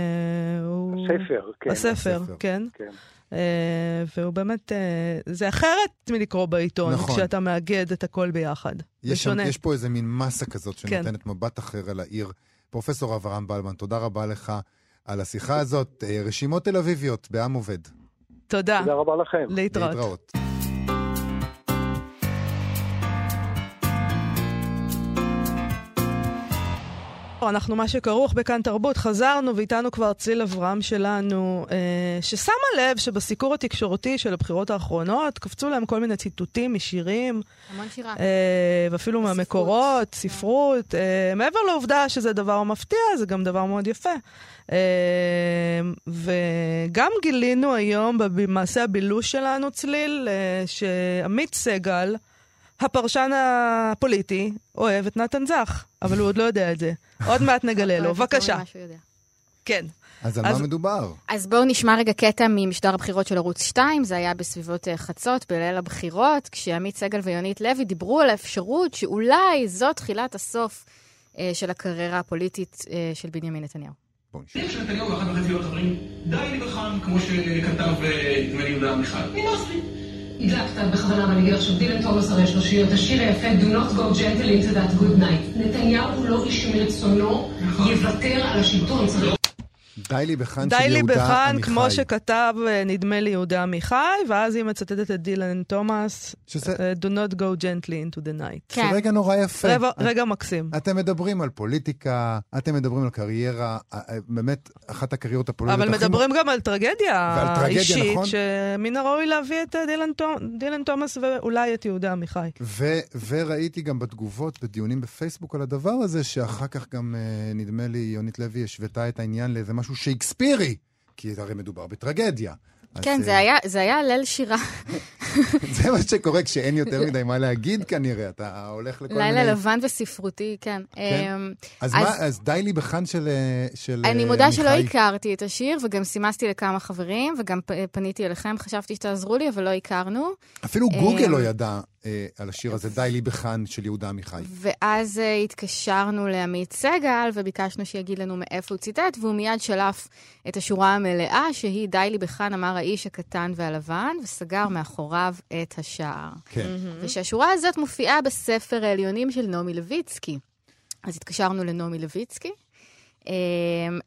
S2: הוא-
S3: הספר, כן.
S2: הספר,
S1: הספר.
S2: כן.
S3: כן.
S2: אה, והוא באמת, אה, זה אחרת מלקרוא בעיתון,
S1: נכון.
S2: כשאתה מאגד את הכל ביחד.
S1: יש, שם. יש פה איזה מין מסה כזאת
S2: כן.
S1: שנותנת מבט אחר על העיר. פרופסור אברהם בלבן, תודה רבה לך על השיחה הזאת. אה, רשימות תל אביביות בעם עובד.
S2: תודה.
S3: תודה רבה לכם.
S2: להתראות.
S1: להתראות.
S2: אנחנו מה שכרוך בכאן תרבות, חזרנו ואיתנו כבר צליל אברהם שלנו, אה, ששמה לב שבסיקור התקשורתי של הבחירות האחרונות קפצו להם כל מיני ציטוטים משירים,
S4: המון שירה.
S2: אה, ואפילו
S4: ספרות,
S2: מהמקורות,
S4: כן.
S2: ספרות. אה, מעבר לעובדה שזה דבר מפתיע, זה גם דבר מאוד יפה. אה, וגם גילינו היום במעשה הבילוש שלנו, צליל, אה, שעמית סגל, הפרשן הפוליטי, אוהב את נתן זך, אבל הוא עוד לא יודע את זה. עוד מעט נגלה לו. בבקשה. כן.
S1: אז על
S2: אז-
S1: מה מדובר?
S4: אז בואו נשמע רגע קטע ממשדר הבחירות של ערוץ 2, זה היה בסביבות אה, חצות, בליל הבחירות, כשעמית סגל ויונית לוי דיברו על האפשרות שאולי זו תחילת הסוף אה, של הקריירה הפוליטית אה, של בנימין נתניהו.
S1: בואו נשמע.
S5: אני של נתניהו ואחת וחצי להיות חברים, די לי בחם, כמו שכתב נדמה לי יהודה עמיחי. נמאס לי.
S6: הדלקת בכוונה, ואני אגיד עכשיו, דילן תומאס הרי יש לו שיר, את השיר היפה, Do not go gentle into that good night. נתניהו לא איש מרצונו יוותר על השלטון, צריך
S1: די לי בחאן
S2: די
S1: של
S2: לי
S1: יהודה
S2: בחאן,
S1: עמיחי.
S2: כמו שכתב, אה, נדמה לי, יהודה עמיחי, ואז היא מצטטת את דילן תומאס,
S1: שזה
S2: אה, Do not go gently into the night.
S4: כן.
S1: זה רגע נורא יפה.
S2: רגע- רגע מקסים.
S1: אתם מדברים על פוליטיקה, אתם מדברים על קריירה, אה, באמת, אחת הקריירות הפוליטיות
S2: אבל
S1: הכי...
S2: מדברים גם על טרגדיה
S1: ועל טרגדיה,
S2: אישית,
S1: נכון.
S2: שמן הראוי להביא את דילן דילן תומאס ואולי את יהודה עמיחי.
S1: ו- וראיתי גם בתגובות, בדיונים בפייסבוק על הדבר הזה, שאחר כך גם, נדמה לי, יונית לוי השוותה את העניין לאיזה משהו שייקספירי, כי הרי מדובר בטרגדיה. אז,
S4: כן,
S1: אה,
S4: זה היה- זה היה ליל שירה, [laughs]
S1: זה מה שקורה כשאין יותר מדי מה להגיד כנראה, אתה הולך לכל מיני...
S4: לילה לבן וספרותי, כן. אמ,
S1: אז,
S4: אז-
S1: מה, אז די לי בחאן של, אה, של
S4: אני
S1: אה,
S4: מודה שלא. הכרתי את השיר, וגם סימסתי לכמה חברים, וגם פניתי אליכם, חשבתי שתעזרו לי, אבל לא הכרנו.
S1: אפילו גוגל
S4: אמ,
S1: לא ידע אה, על השיר הזה, די לי בחאן של יהודה עמיחי.
S4: ואז uh, התקשרנו לעמית סגל וביקשנו שיגיד לנו מאיפה הוא ציטט, והוא מיד שלף את השורה המלאה, שהיא די לי בכאן אמר האיש הקטן והלבן, וסגר מאחוריו את השער.
S1: כן.
S4: ושהשורה הזאת מופיעה בספר העליונים של נעמי לויצקי. אז התקשרנו לנעמי לויצקי, אה,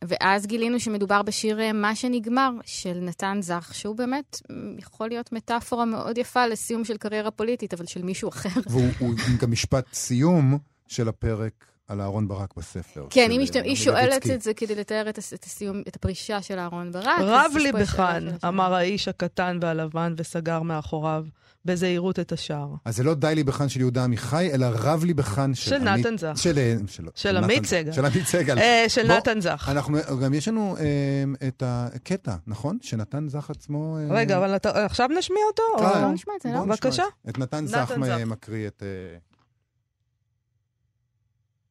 S4: ואז גילינו שמדובר בשיר אה, "מה שנגמר" של נתן זך, שהוא באמת יכול להיות מטאפורה מאוד יפה לסיום של קריירה פוליטית, אבל של מישהו אחר.
S1: והוא הוא גם משפט סיום של הפרק על אהרון ברק בספר.
S4: כן,
S1: של,
S4: היא.
S1: אה,
S4: שואלת. את זה כדי לתאר את. את, הסיום, את הפרישה של אהרון ברק.
S2: רב לי בכאן. אמר האיש הקטן והלבן וסגר מאחוריו בזהירות את השער.
S1: אז זה לא די לי בחאן של יהודה עמיחי, אלא רב לי בחאן של...
S2: של
S1: עמית-
S2: נתן זך.
S1: של, אה, של,
S2: של
S1: נתן
S2: עמית. סגל.
S1: של עמית סגל.
S2: אה, של נתן זך.
S1: אנחנו, גם יש לנו אה, את הקטע, נכון? שנתן זך עצמו... אה,
S2: רגע, אבל אתה- עכשיו נשמיע אותו? או-
S1: אה,
S4: בוא נשמע את זה, לא?
S2: בבקשה.
S1: את נתן זך
S2: נתן זך.
S1: מקריא את... אה,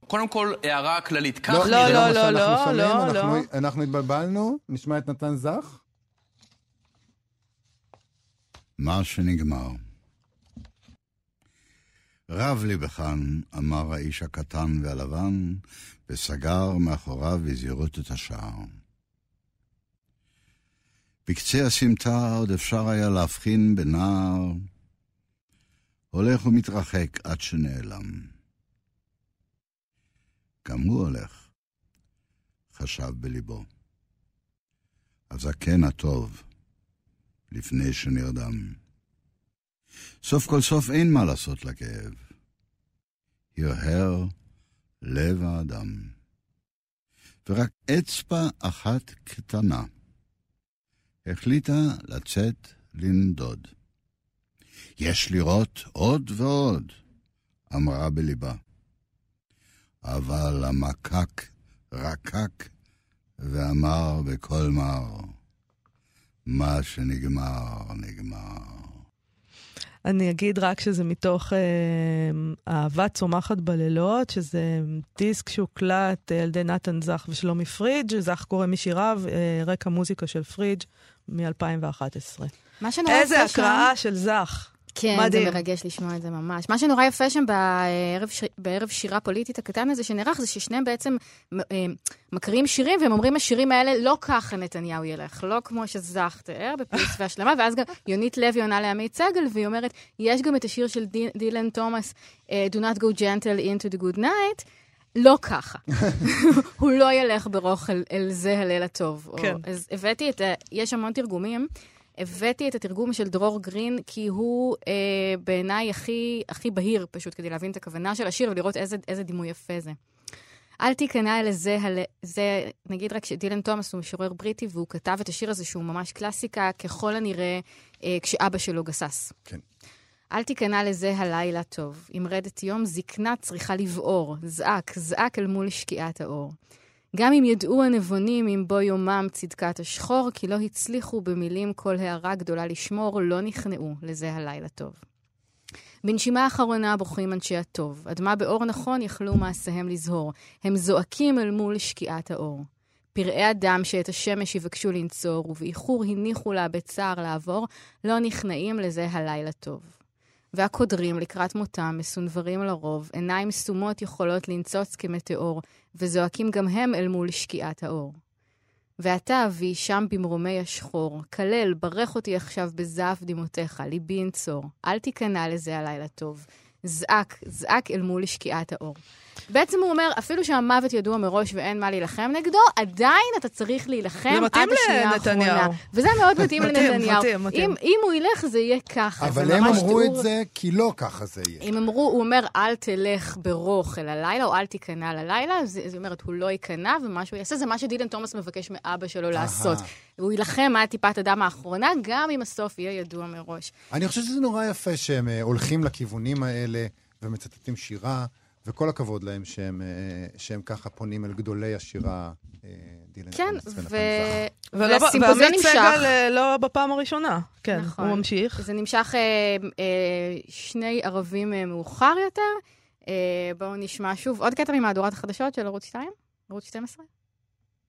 S5: קודם כל, הערה כללית. כך
S2: לא, לא, לא,
S1: שומעים,
S2: לא,
S1: אנחנו-
S2: לא.
S1: אנחנו התבלבלנו, נשמע את נתן זך.
S7: מה שנגמר. רב לי בכאן, אמר האיש הקטן והלבן, וסגר מאחוריו בזהירות את השער. בקצה הסמטה עוד אפשר היה להבחין בנער הולך ומתרחק עד שנעלם. גם הוא הולך, חשב בליבו. הזקן הטוב, לפני שנרדם. סוף כל סוף אין מה לעשות לכאב. הרהר לב האדם. ורק אצבע אחת קטנה החליטה לצאת לנדוד. יש לראות עוד ועוד, אמרה בליבה. אבל המקק רקק ואמר בקול מר, מה שנגמר, נגמר.
S2: אני אגיד רק שזה מתוך אה, אהבה צומחת בלילות, שזה דיסק שהוקלט אה, על ידי נתן זך ושלומי פריג', זך קורא משיריו, אה, רקע מוזיקה של פריג' מ-2011.
S4: מה שנורא
S2: איזה
S4: יפה שם...
S2: הקראה של זך.
S4: כן,
S2: מדהים.
S4: זה מרגש לשמוע את זה ממש. מה שנורא יפה שם בערב, ש... בערב שירה פוליטית הקטן הזה שנערך, זה ששניהם בעצם אה, מקריאים שירים, והם אומרים, השירים האלה, לא ככה נתניהו ילך, לא כמו שזך תיאר בפיוס [laughs] והשלמה, ואז גם יונית לוי עונה לעמית סגל, והיא אומרת, יש גם את השיר של די, דילן תומאס, אה, Do not go gentle into the good night, לא ככה. [laughs] [laughs] הוא לא ילך ברוך אל, אל זה הליל הטוב.
S2: כן.
S4: או, אז הבאתי את ה... יש המון תרגומים. הבאתי את התרגום של דרור גרין, כי הוא אה, בעיניי הכי, הכי בהיר פשוט, כדי להבין את הכוונה של השיר ולראות איזה, איזה דימוי יפה זה. אל תיכנע לזה, הל... זה, נגיד רק שדילן תומאס הוא משורר בריטי, והוא כתב את השיר הזה שהוא ממש קלאסיקה, ככל הנראה, אה, כשאבא שלו גסס.
S1: כן.
S4: אל תיכנע לזה הלילה טוב. אם רדת יום, זקנה צריכה לבעור. זעק, זעק אל מול שקיעת האור. גם אם ידעו הנבונים אם בו יומם צדקת השחור, כי לא הצליחו במילים כל הערה גדולה לשמור, לא נכנעו לזה הלילה טוב. בנשימה האחרונה בוכים אנשי הטוב, עד מה באור נכון יכלו מעשיהם לזהור. הם זועקים אל מול שקיעת האור. פראי אדם שאת השמש יבקשו לנצור, ובאיחור הניחו לה בצער לעבור, לא נכנעים לזה הלילה טוב. והקודרים לקראת מותם מסונברים לרוב, עיניים סתומות יכולות לנצוץ כמטאור, וזועקים גם הם אל מול שקיעת האור. ואתה, אבי, שם במרומי השחור, כלל, ברך אותי עכשיו בזעף דמעותיך, ליבי ינצור. אל תיכנע לזה הלילה טוב. זעק, זעק אל מול שקיעת האור. בעצם הוא אומר, אפילו שהמוות ידוע מראש ואין מה להילחם נגדו, עדיין אתה צריך להילחם עד השנייה
S2: לנתניהו.
S4: האחרונה. וזה מאוד מתאים לנתניהו.
S2: מתאים, מתאים.
S4: אם, אם הוא ילך, זה יהיה ככה.
S1: אבל הם אמרו את זה כי לא ככה זה יהיה.
S4: הם אמרו, הוא אומר, אל תלך ברוך אל הלילה, או אל תיכנע ללילה, זאת אומרת, הוא לא ייכנע, ומה שהוא יעשה זה מה שדילן תומאס מבקש מאבא שלו לעשות. הוא יילחם עד טיפת הדם האחרונה, גם אם הסוף יהיה ידוע מראש.
S1: אני חושב שזה נורא יפה שהם אה, הולכים לכיוונים האלה ומצטטים שירה, וכל הכבוד להם שהם, אה, שהם ככה פונים אל גדולי השירה, אה, דילן
S4: כן, והסימפוזיון
S2: ועמית
S4: נמשך.
S2: סגל אה, לא בפעם הראשונה. כן,
S4: נכון.
S2: הוא ממשיך.
S4: זה נמשך אה, אה, שני ערבים אה, מאוחר יותר. אה, בואו נשמע שוב עוד קטע ממהדורת החדשות של ערוץ 2, ערוץ 12.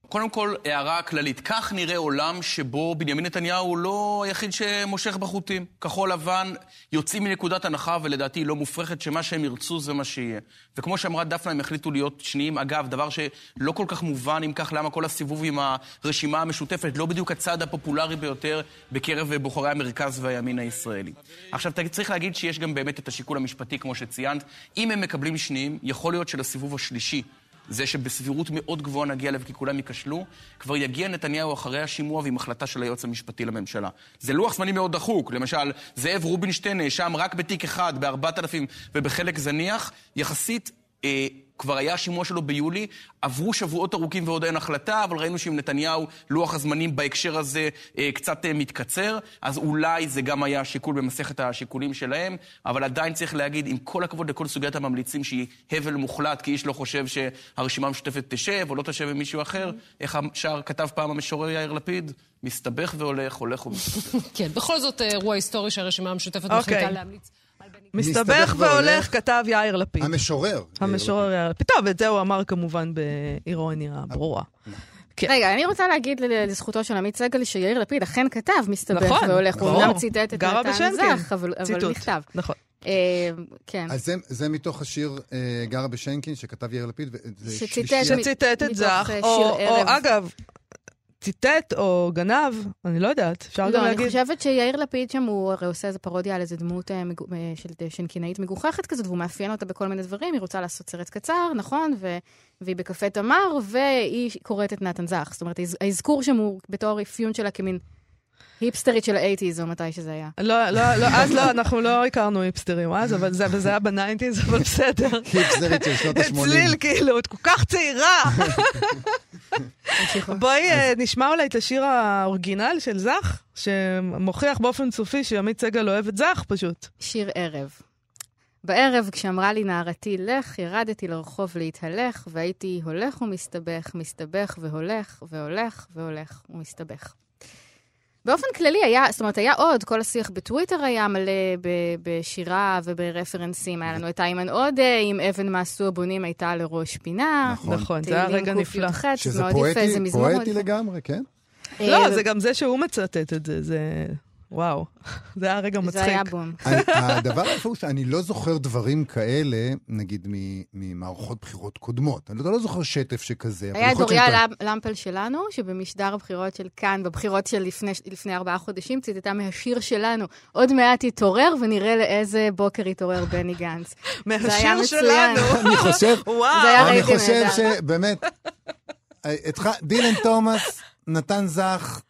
S8: קודם כל, הערה כללית. כך נראה עולם שבו בנימין נתניהו הוא לא היחיד שמושך בחוטים. כחול לבן יוצאים מנקודת הנחה, ולדעתי היא לא מופרכת, שמה שהם ירצו זה מה שיהיה. וכמו שאמרה דפנה, הם החליטו להיות שניים. אגב, דבר שלא כל כך מובן, אם כך, למה כל הסיבוב עם הרשימה המשותפת, לא בדיוק הצעד הפופולרי ביותר בקרב בוחרי המרכז והימין הישראלי. עכשיו, צריך להגיד שיש גם באמת את השיקול המשפטי, כמו שציינת. אם הם מקבלים שניים, יכול להיות שלסיבוב השלישי זה שבסבירות מאוד גבוהה נגיע אליו כי כולם ייכשלו, כבר יגיע נתניהו אחרי השימוע ועם החלטה של היועץ המשפטי לממשלה. זה לוח זמנים מאוד דחוק. למשל, זאב רובינשטיין נאשם רק בתיק אחד, בארבעת אלפים ובחלק זניח, יחסית... אה, כבר היה השימוע שלו ביולי, עברו שבועות ארוכים ועוד אין החלטה, אבל ראינו שעם נתניהו לוח הזמנים בהקשר הזה אה, קצת אה, מתקצר, אז אולי זה גם היה שיקול במסכת השיקולים שלהם, אבל עדיין צריך להגיד, עם כל הכבוד לכל סוגיית הממליצים שהיא הבל מוחלט, כי איש לא חושב שהרשימה המשותפת תשב או לא תשב עם מישהו אחר, איך השאר כתב פעם המשורר יאיר לפיד? מסתבך והולך, הולך ומסתבך. [laughs]
S9: כן, בכל זאת אירוע היסטורי שהרשימה המשותפת
S2: אוקיי.
S9: מחליטה להמליץ.
S2: מסתבך והולך, כתב יאיר לפיד.
S1: המשורר.
S2: המשורר יאיר לפיד. טוב, את זה הוא אמר כמובן באירוניה ברורה. כן.
S4: רגע, אני רוצה להגיד לזכותו של עמית סגל שיאיר לפיד אכן כתב מסתבך
S2: נכון,
S4: והולך. הוא. אומנם ציטט את נתן. זך, אבל אבל נכתב.
S2: נכון.
S4: אה, כן.
S1: אז זה, זה מתוך השיר אה, גרה בשנקין שכתב יאיר לפיד.
S4: שציטט
S2: שציטט את זך, או או. אגב, ציטט או גנב, אני לא יודעת, אפשר גם
S4: לא, אני
S2: להגיד.
S4: חושבת שיאיר לפיד שם, הוא הרי עושה איזה פרודיה על איזה דמות אה, מגו- אה, של שנקינאית מגוחכת כזאת, והוא מאפיין אותה בכל מיני דברים, היא רוצה לעשות סרט קצר, נכון? ו- והיא בקפה תמר, והיא קוראת את נתן זך. זאת אומרת, האז- האזכור שם הוא בתור אפיון שלה כמין היפסטרית של ה eighties, או מתי שזה היה.
S2: לא, לא, לא, אז לא, אנחנו לא הכרנו היפסטרים אז, אבל זה, וזה היה ב nineties, אבל בסדר.
S1: היפסטרית של שנות [laughs] ה-80.
S2: צליל, כאילו, את כל כך צעירה. [laughs] בואי אה, נשמע אולי את השיר האורגינל של זך, שמוכיח באופן סופי שעמית סגל אוהב את זך פשוט.
S4: שיר ערב. בערב, כשאמרה לי נערתי לך, ירדתי לרחוב להתהלך, והייתי הולך ומסתבך, מסתבך והולך, והולך והולך ומסתבך. באופן כללי היה, זאת אומרת, היה עוד, כל השיח בטוויטר היה מלא ב- בשירה וברפרנסים. היה לנו את איימן עודה, עם אבן מעשו הבונים הייתה לראש פינה.
S1: נכון.
S2: נכון, זה היה רגע נפלא.
S4: תהילים ק"ח,
S1: שזה פואטי, פואטי. לגמרי, כן?
S2: לא,
S4: אה,
S2: זה גם זה שהוא מצטט את זה, זה... וואו. [laughs] זה היה רגע מצחיק.
S4: זה היה בום. [laughs]
S1: הדבר היפה הוא שאני לא זוכר דברים כאלה, נגיד מ- ממערכות בחירות קודמות. אני לא לא זוכר שטף שכזה.
S4: היה דוריה למפל שלנו, שבמשדר הבחירות של כאן, בבחירות של לפני, לפני ארבעה חודשים, ציטטה מהשיר שלנו, עוד מעט יתעורר ונראה לאיזה בוקר יתעורר בני גנץ. [laughs]
S2: מהשיר. שלנו.
S1: אני חושב,
S2: וואו.
S1: אני חושב. שבאמת, התח- דילן תומאס, נתן זך,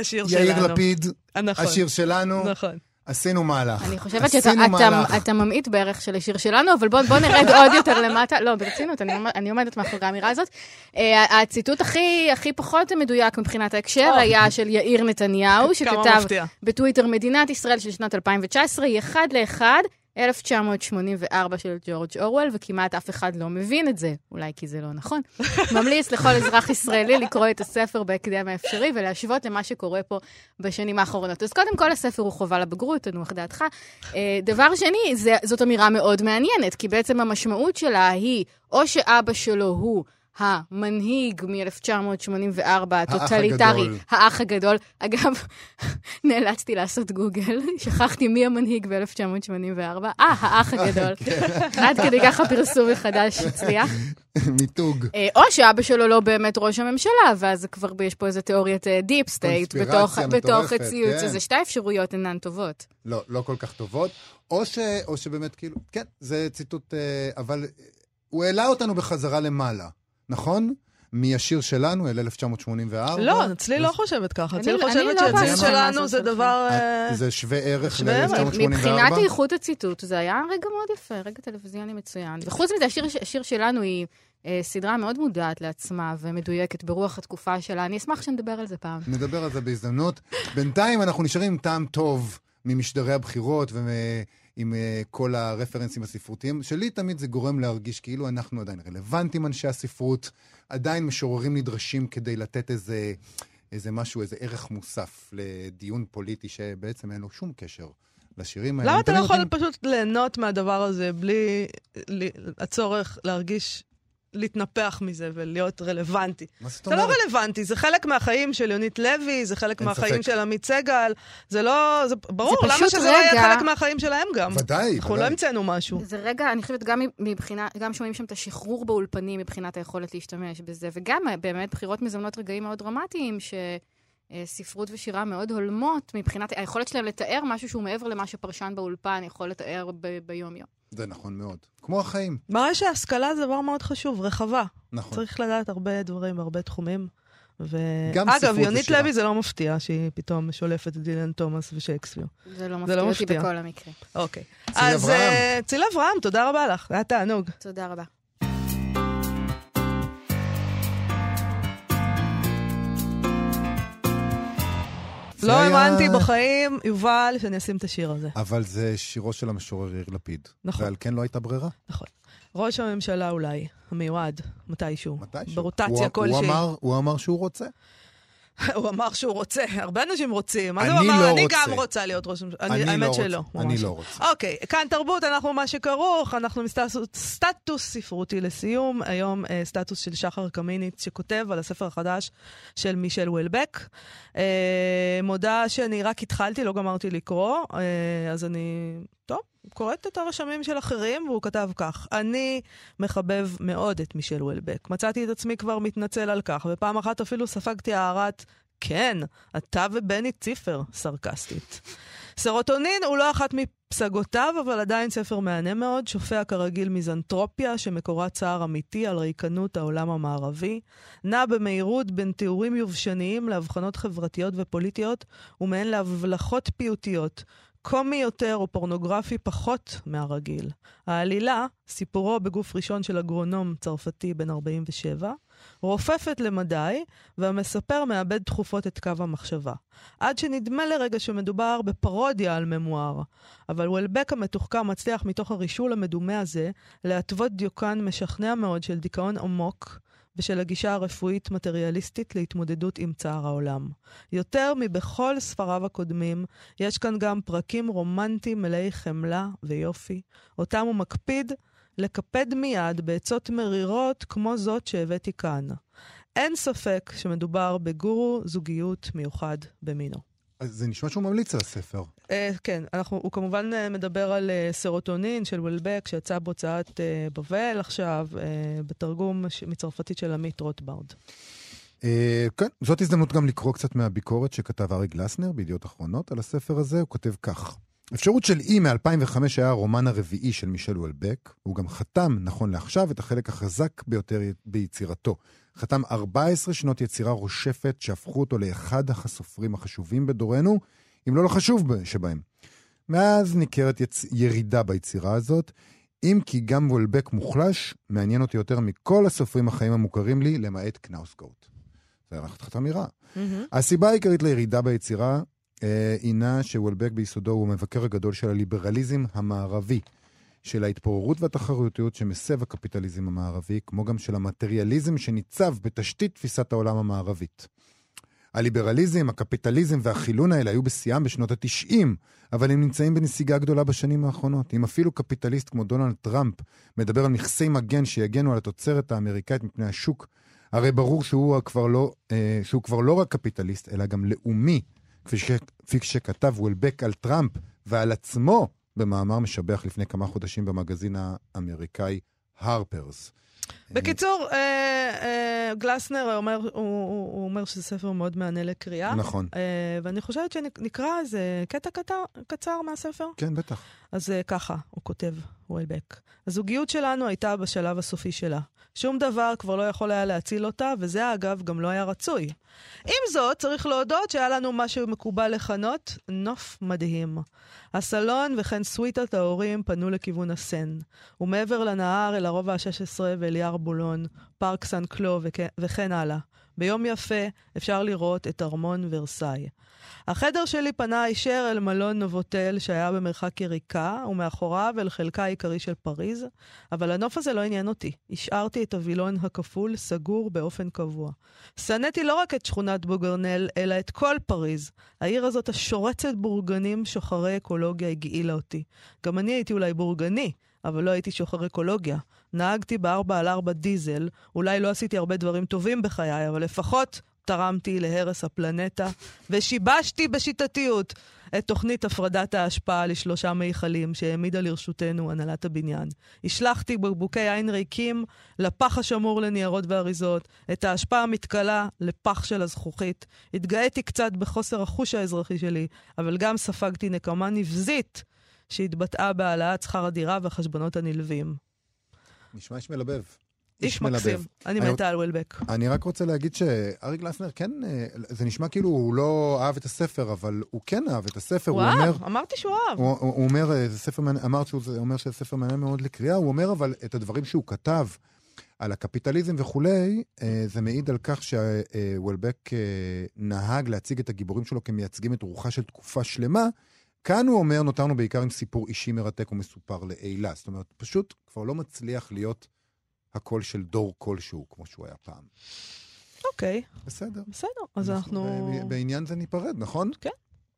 S2: השיר שלנו.
S1: יאיר לפיד,
S2: נכון.
S1: השיר שלנו,
S2: נכון.
S1: עשינו מהלך.
S4: אני חושבת שאתה אתה,
S1: מהלך.
S4: אתה ממעיט בערך של השיר שלנו, אבל בוא, בוא נרד [laughs] עוד יותר למטה. לא, ברצינות, אני, אני עומדת מאחורי האמירה הזאת. אה, הציטוט הכי, הכי פחות מדויק מבחינת ההקשר. היה של יאיר נתניהו, שכתב. בטוויטר, מדינת ישראל של שנת 2019 היא אחד לאחד. 1984 של ג'ורג' אורוול, וכמעט אף אחד לא מבין את זה, אולי כי זה לא נכון. [laughs] ממליץ לכל אזרח ישראלי לקרוא את הספר בהקדם האפשרי ולהשוות למה שקורה פה בשנים האחרונות. אז קודם כל, הספר הוא חובה לבגרות, תנוח דעתך. אה, דבר שני, זה, זאת אמירה מאוד מעניינת, כי בעצם המשמעות שלה היא, או שאבא שלו הוא המנהיג מ-1984, הטוטליטרי,
S1: הגדול.
S4: האח הגדול. אגב, [laughs] נאלצתי לעשות גוגל, [laughs] שכחתי מי המנהיג ב-1984. אה, האח הגדול. [laughs] עד כדי ככה פרסום מחדש הצליח.
S1: מיתוג.
S4: אה, או שאבא שלו לא באמת ראש הממשלה, ואז כבר יש פה איזה תיאוריית deep state
S1: קונספירציה
S4: בתוך,
S1: מטורפת,
S4: הציוץ
S1: כן.
S4: הזה. שתי האפשרויות אינן טובות.
S1: לא, לא כל כך טובות. או, ש, או שבאמת, כאילו, כן, זה ציטוט, אה, אבל אה, הוא העלה אותנו בחזרה למעלה, נכון? מהשיר שלנו, אל 1984.
S2: לא, אצלי לא חושבת ככה. אצלי
S4: אני
S2: חושבת
S4: לא בהסכמה
S2: שלנו זה. דבר...
S1: אה,
S2: אה,
S1: זה שווה ערך
S2: שווה ערך.
S1: ל-1984?
S4: מבחינת איכות הציטוט, זה היה רגע מאוד יפה, רגע טלוויזיוני מצוין. וחוץ מזה, השיר, שלנו היא אה, סדרה מאוד מודעת לעצמה ומדויקת ברוח התקופה שלה. אני אשמח שנדבר על זה פעם.
S1: נדבר על זה בהזדמנות. בינתיים אנחנו נשארים עם טעם טוב ממשדרי הבחירות ועם אה, כל הרפרנסים הספרותיים. שלי תמיד זה גורם להרגיש כאילו אנחנו עדיין רלוונטיים, אנשי הספרות, עדיין משוררים נדרשים כדי לתת איזה, איזה משהו, איזה ערך מוסף לדיון פוליטי שבעצם אין לו שום קשר לשירים האלה.
S2: למה אתה לא יכול
S1: נותנים-
S2: פשוט ליהנות מהדבר הזה בלי הצורך להרגיש, להתנפח מזה ולהיות רלוונטי?
S1: מה זאת
S2: זה לא
S1: אומרת?
S2: רלוונטי, זה חלק מהחיים של יונית לוי, זה חלק מהחיים
S1: ספק.
S2: של עמית סגל, זה לא... זה ברור,
S4: זה
S2: למה שזה לא יהיה חלק מהחיים שלהם גם?
S1: ודאי,
S2: אנחנו לא. המצאנו משהו.
S4: זה רגע, אני חושבת, גם מבחינה, גם שומעים שם את השחרור באולפנים מבחינת היכולת להשתמש בזה, וגם אה, באמת בחירות מזמנות רגעים מאוד דרמטיים, שספרות ושירה מאוד הולמות מבחינת היכולת שלהם לתאר משהו שהוא מעבר למה שפרשן באולפן יכול לתאר ביום-יום.
S1: זה נכון מאוד. כמו החיים.
S2: מראה שהשכלה זה דבר מאוד חשוב, רחבה.
S1: נכון.
S2: צריך לדעת הרבה דברים בהרבה תחומים. ו...
S1: גם
S2: אגב,
S1: ספרות
S2: יונית
S1: ושירה.
S2: לוי זה לא מפתיע שהיא פתאום שולפת את דילן תומאס ושייקספיר.
S4: זה לא
S2: זה
S4: מפתיע
S2: לא
S4: אותי
S2: מפתיע.
S4: בכל המקרה.
S2: אוקיי.
S1: צילה
S2: אז
S1: אברהם.
S2: אה, צילה אברהם, תודה רבה לך, היה תענוג.
S4: תודה רבה.
S2: לא
S1: היה-
S2: האמנתי בחיים, יובל, שאני אשים את השיר הזה.
S1: אבל זה שירו של המשורר יאיר לפיד.
S2: נכון.
S1: ועל כן לא הייתה ברירה.
S2: נכון. ראש הממשלה אולי, המיועד, מתישהו.
S1: מתישהו.
S2: ברוטציה כלשהי.
S1: הוא אמר, הוא אמר שהוא רוצה. [laughs]
S2: הוא אמר שהוא רוצה, הרבה אנשים רוצים. מה זה
S1: אני
S2: הוא אמר?
S1: לא
S2: אני
S1: רוצה.
S2: גם רוצה להיות ראש ממשלה.
S1: אני לא
S2: האמת
S1: רוצה.
S2: שלא.
S1: אני
S2: ממש
S1: לא רוצה.
S2: אוקיי, כאן תרבות, אנחנו מה שכרוך, אנחנו מסטטוס סטטוס ספרותי לסיום. היום אה, סטטוס של שחר קמיניץ, שכותב על הספר החדש של מישל וולבק. אה, מודה שאני רק התחלתי, לא גמרתי לקרוא, אה, אז אני, טוב, קוראת את הרשמים של אחרים, והוא כתב כך: אני מחבב מאוד את מישל וולבק. מצאתי את עצמי כבר מתנצל על כך, ופעם אחת אפילו ספגתי הערת כן, אתה ובני ציפר, סרקסטית. [laughs] סרוטונין הוא לא אחת מפסגותיו, אבל עדיין ספר מהנה מאוד, שופע כרגיל מיזנטרופיה, שמקורה צער אמיתי על ריקנות העולם המערבי, נע במהירות בין תיאורים יובשניים להבחנות חברתיות ופוליטיות, ומהן להבלחות פיוטיות. קומי יותר או פורנוגרפי פחות מהרגיל. העלילה, סיפורו בגוף ראשון של אגרונום צרפתי בן 47, רופפת למדי, והמספר מאבד תכופות את קו המחשבה. עד שנדמה לרגע שמדובר בפרודיה על ממואר. אבל וולבק המתוחכם מצליח מתוך הרישול המדומה הזה להתוות דיוקן משכנע מאוד של דיכאון עמוק ושל הגישה הרפואית-מטריאליסטית להתמודדות עם צער העולם. יותר מבכל ספריו הקודמים, יש כאן גם פרקים רומנטיים מלאי חמלה ויופי, אותם הוא מקפיד לקפד מיד בעצות מרירות כמו זאת שהבאתי כאן. אין ספק שמדובר בגורו זוגיות מיוחד במינו.
S1: זה נשמע שהוא ממליץ על הספר.
S2: Uh, כן, אנחנו, הוא כמובן uh, מדבר על uh, סרוטונין של וולבק, שיצא בהוצאת uh, בבל עכשיו, uh, בתרגום. מצרפתית של עמית רוטברד.
S1: Uh, כן, זאת הזדמנות גם לקרוא קצת מהביקורת שכתב ארי גלסנר בידיעות אחרונות על הספר הזה, הוא כותב כך: אפשרות של אי מ-2005 היה הרומן הרביעי של מישל וולבק, הוא גם חתם, נכון לעכשיו, את החלק החזק ביותר ביצירתו. חתם 14 שנות יצירה רושפת שהפכו אותו לאחד הסופרים החשובים בדורנו, אם לא לחשוב שבהם. מאז ניכרת יצ... ירידה ביצירה הזאת, אם כי גם וולבק מוחלש, מעניין אותי יותר מכל הסופרים החיים המוכרים לי, למעט קנאוסקוט. זה היה חתיכת אמירה. Mm-hmm. הסיבה העיקרית לירידה ביצירה הינה שוולבק ביסודו הוא המבקר הגדול של הליברליזם המערבי. של ההתפוררות והתחרותיות שמסב הקפיטליזם המערבי, כמו גם של המטריאליזם שניצב בתשתית תפיסת העולם המערבית. הליברליזם, הקפיטליזם והחילון האלה היו בשיאם בשנות ה-90, אבל הם נמצאים בנסיגה גדולה בשנים האחרונות. אם אפילו קפיטליסט כמו דונלד טראמפ מדבר על מכסי מגן שיגנו על התוצרת האמריקאית מפני השוק, הרי ברור שהוא כבר לא, אה, שהוא כבר לא רק קפיטליסט, אלא גם לאומי, כפי, ש, כפי שכתב וולבק על טראמפ ועל עצמו במאמר משבח לפני כמה חודשים במגזין האמריקאי הרפרס.
S2: בקיצור, אה, אה, גלסנר אומר, הוא, הוא אומר שזה ספר מאוד מענה לקריאה.
S1: נכון.
S2: אה, ואני חושבת שנקרא איזה קטע קטע, קצר מהספר.
S1: כן, בטח.
S2: אז אה, ככה, הוא כותב, וולבק. הזוגיות שלנו הייתה בשלב הסופי שלה. שום דבר כבר לא יכול היה להציל אותה, וזה אגב גם לא היה רצוי. עם זאת, צריך להודות שהיה לנו משהו מקובל לכנות נוף מדהים. הסלון וכן סוויטת ההורים פנו לכיוון הסן, ומעבר לנהר אל הרובע ה-16 ואל יער בולון, פארק סן קלו וכן הלאה. ביום יפה אפשר לראות את ארמון ורסאי. החדר שלי פנה הישר אל מלון נובוטל שהיה במרחק יריקה, ומאחוריו אל חלקה העיקרי של פריז, אבל הנוף הזה לא עניין אותי. השארתי את הווילון הכפול סגור באופן קבוע. שנאתי לא רק את שכונת בוגרנל, אלא את כל פריז. העיר הזאת השורצת בורגנים שוחרי אקולוגיה הגעילה אותי. גם אני הייתי אולי בורגני, אבל לא הייתי שוחר אקולוגיה. נהגתי בארבע על ארבע דיזל, אולי לא עשיתי הרבה דברים טובים בחיי, אבל לפחות תרמתי להרס הפלנטה, ושיבשתי בשיטתיות את תוכנית הפרדת ההשפעה לשלושה מיכלים שהעמידה לרשותנו הנהלת הבניין. השלכתי בקבוקי עין ריקים לפח השמור לניירות ואריזות, את ההשפעה המתכלה לפח של הזכוכית. התגאיתי קצת בחוסר החוש האזרחי שלי, אבל גם ספגתי נקמה נבזית שהתבטאה בהעלאת שכר הדירה והחשבונות הנלווים.
S1: נשמע איש מלבב.
S2: מקסים, אני מתה על וולבק.
S1: אני רק רוצה להגיד שארי גלסנר כן, אה, זה נשמע כאילו הוא לא אהב את הספר, אבל הוא כן אהב את הספר.
S2: הוא אהב, אמרתי שהוא אהב.
S1: הוא אומר, אה, זה ספר מעניין, אמרת שהוא אומר שזה ספר מעניין מאוד לקריאה, הוא אומר אבל את הדברים שהוא כתב על הקפיטליזם וכולי, אה, זה מעיד על כך שוולבק נהג להציג את הגיבורים שלו כמייצגים את רוחה של תקופה שלמה. כאן הוא אומר, נותרנו בעיקר עם סיפור אישי מרתק ומסופר לעילה. זאת אומרת, פשוט כבר לא מצליח להיות... הקול של דור כלשהו, כמו שהוא היה פעם.
S2: אוקיי.
S1: בסדר.
S2: בסדר, אז אנחנו...
S1: בעניין זה ניפרד, נכון?
S2: כן.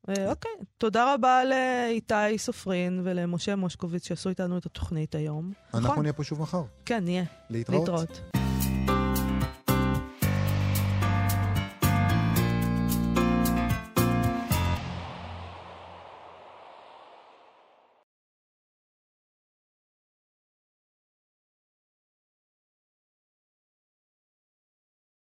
S2: אה, אוקיי. תודה רבה לאיתי סופרין ולמשה מושקוביץ שעשו איתנו את התוכנית היום.
S1: אנחנו נכון? נהיה פה שוב מחר.
S2: כן, נהיה.
S1: להתראות.
S2: להתראות.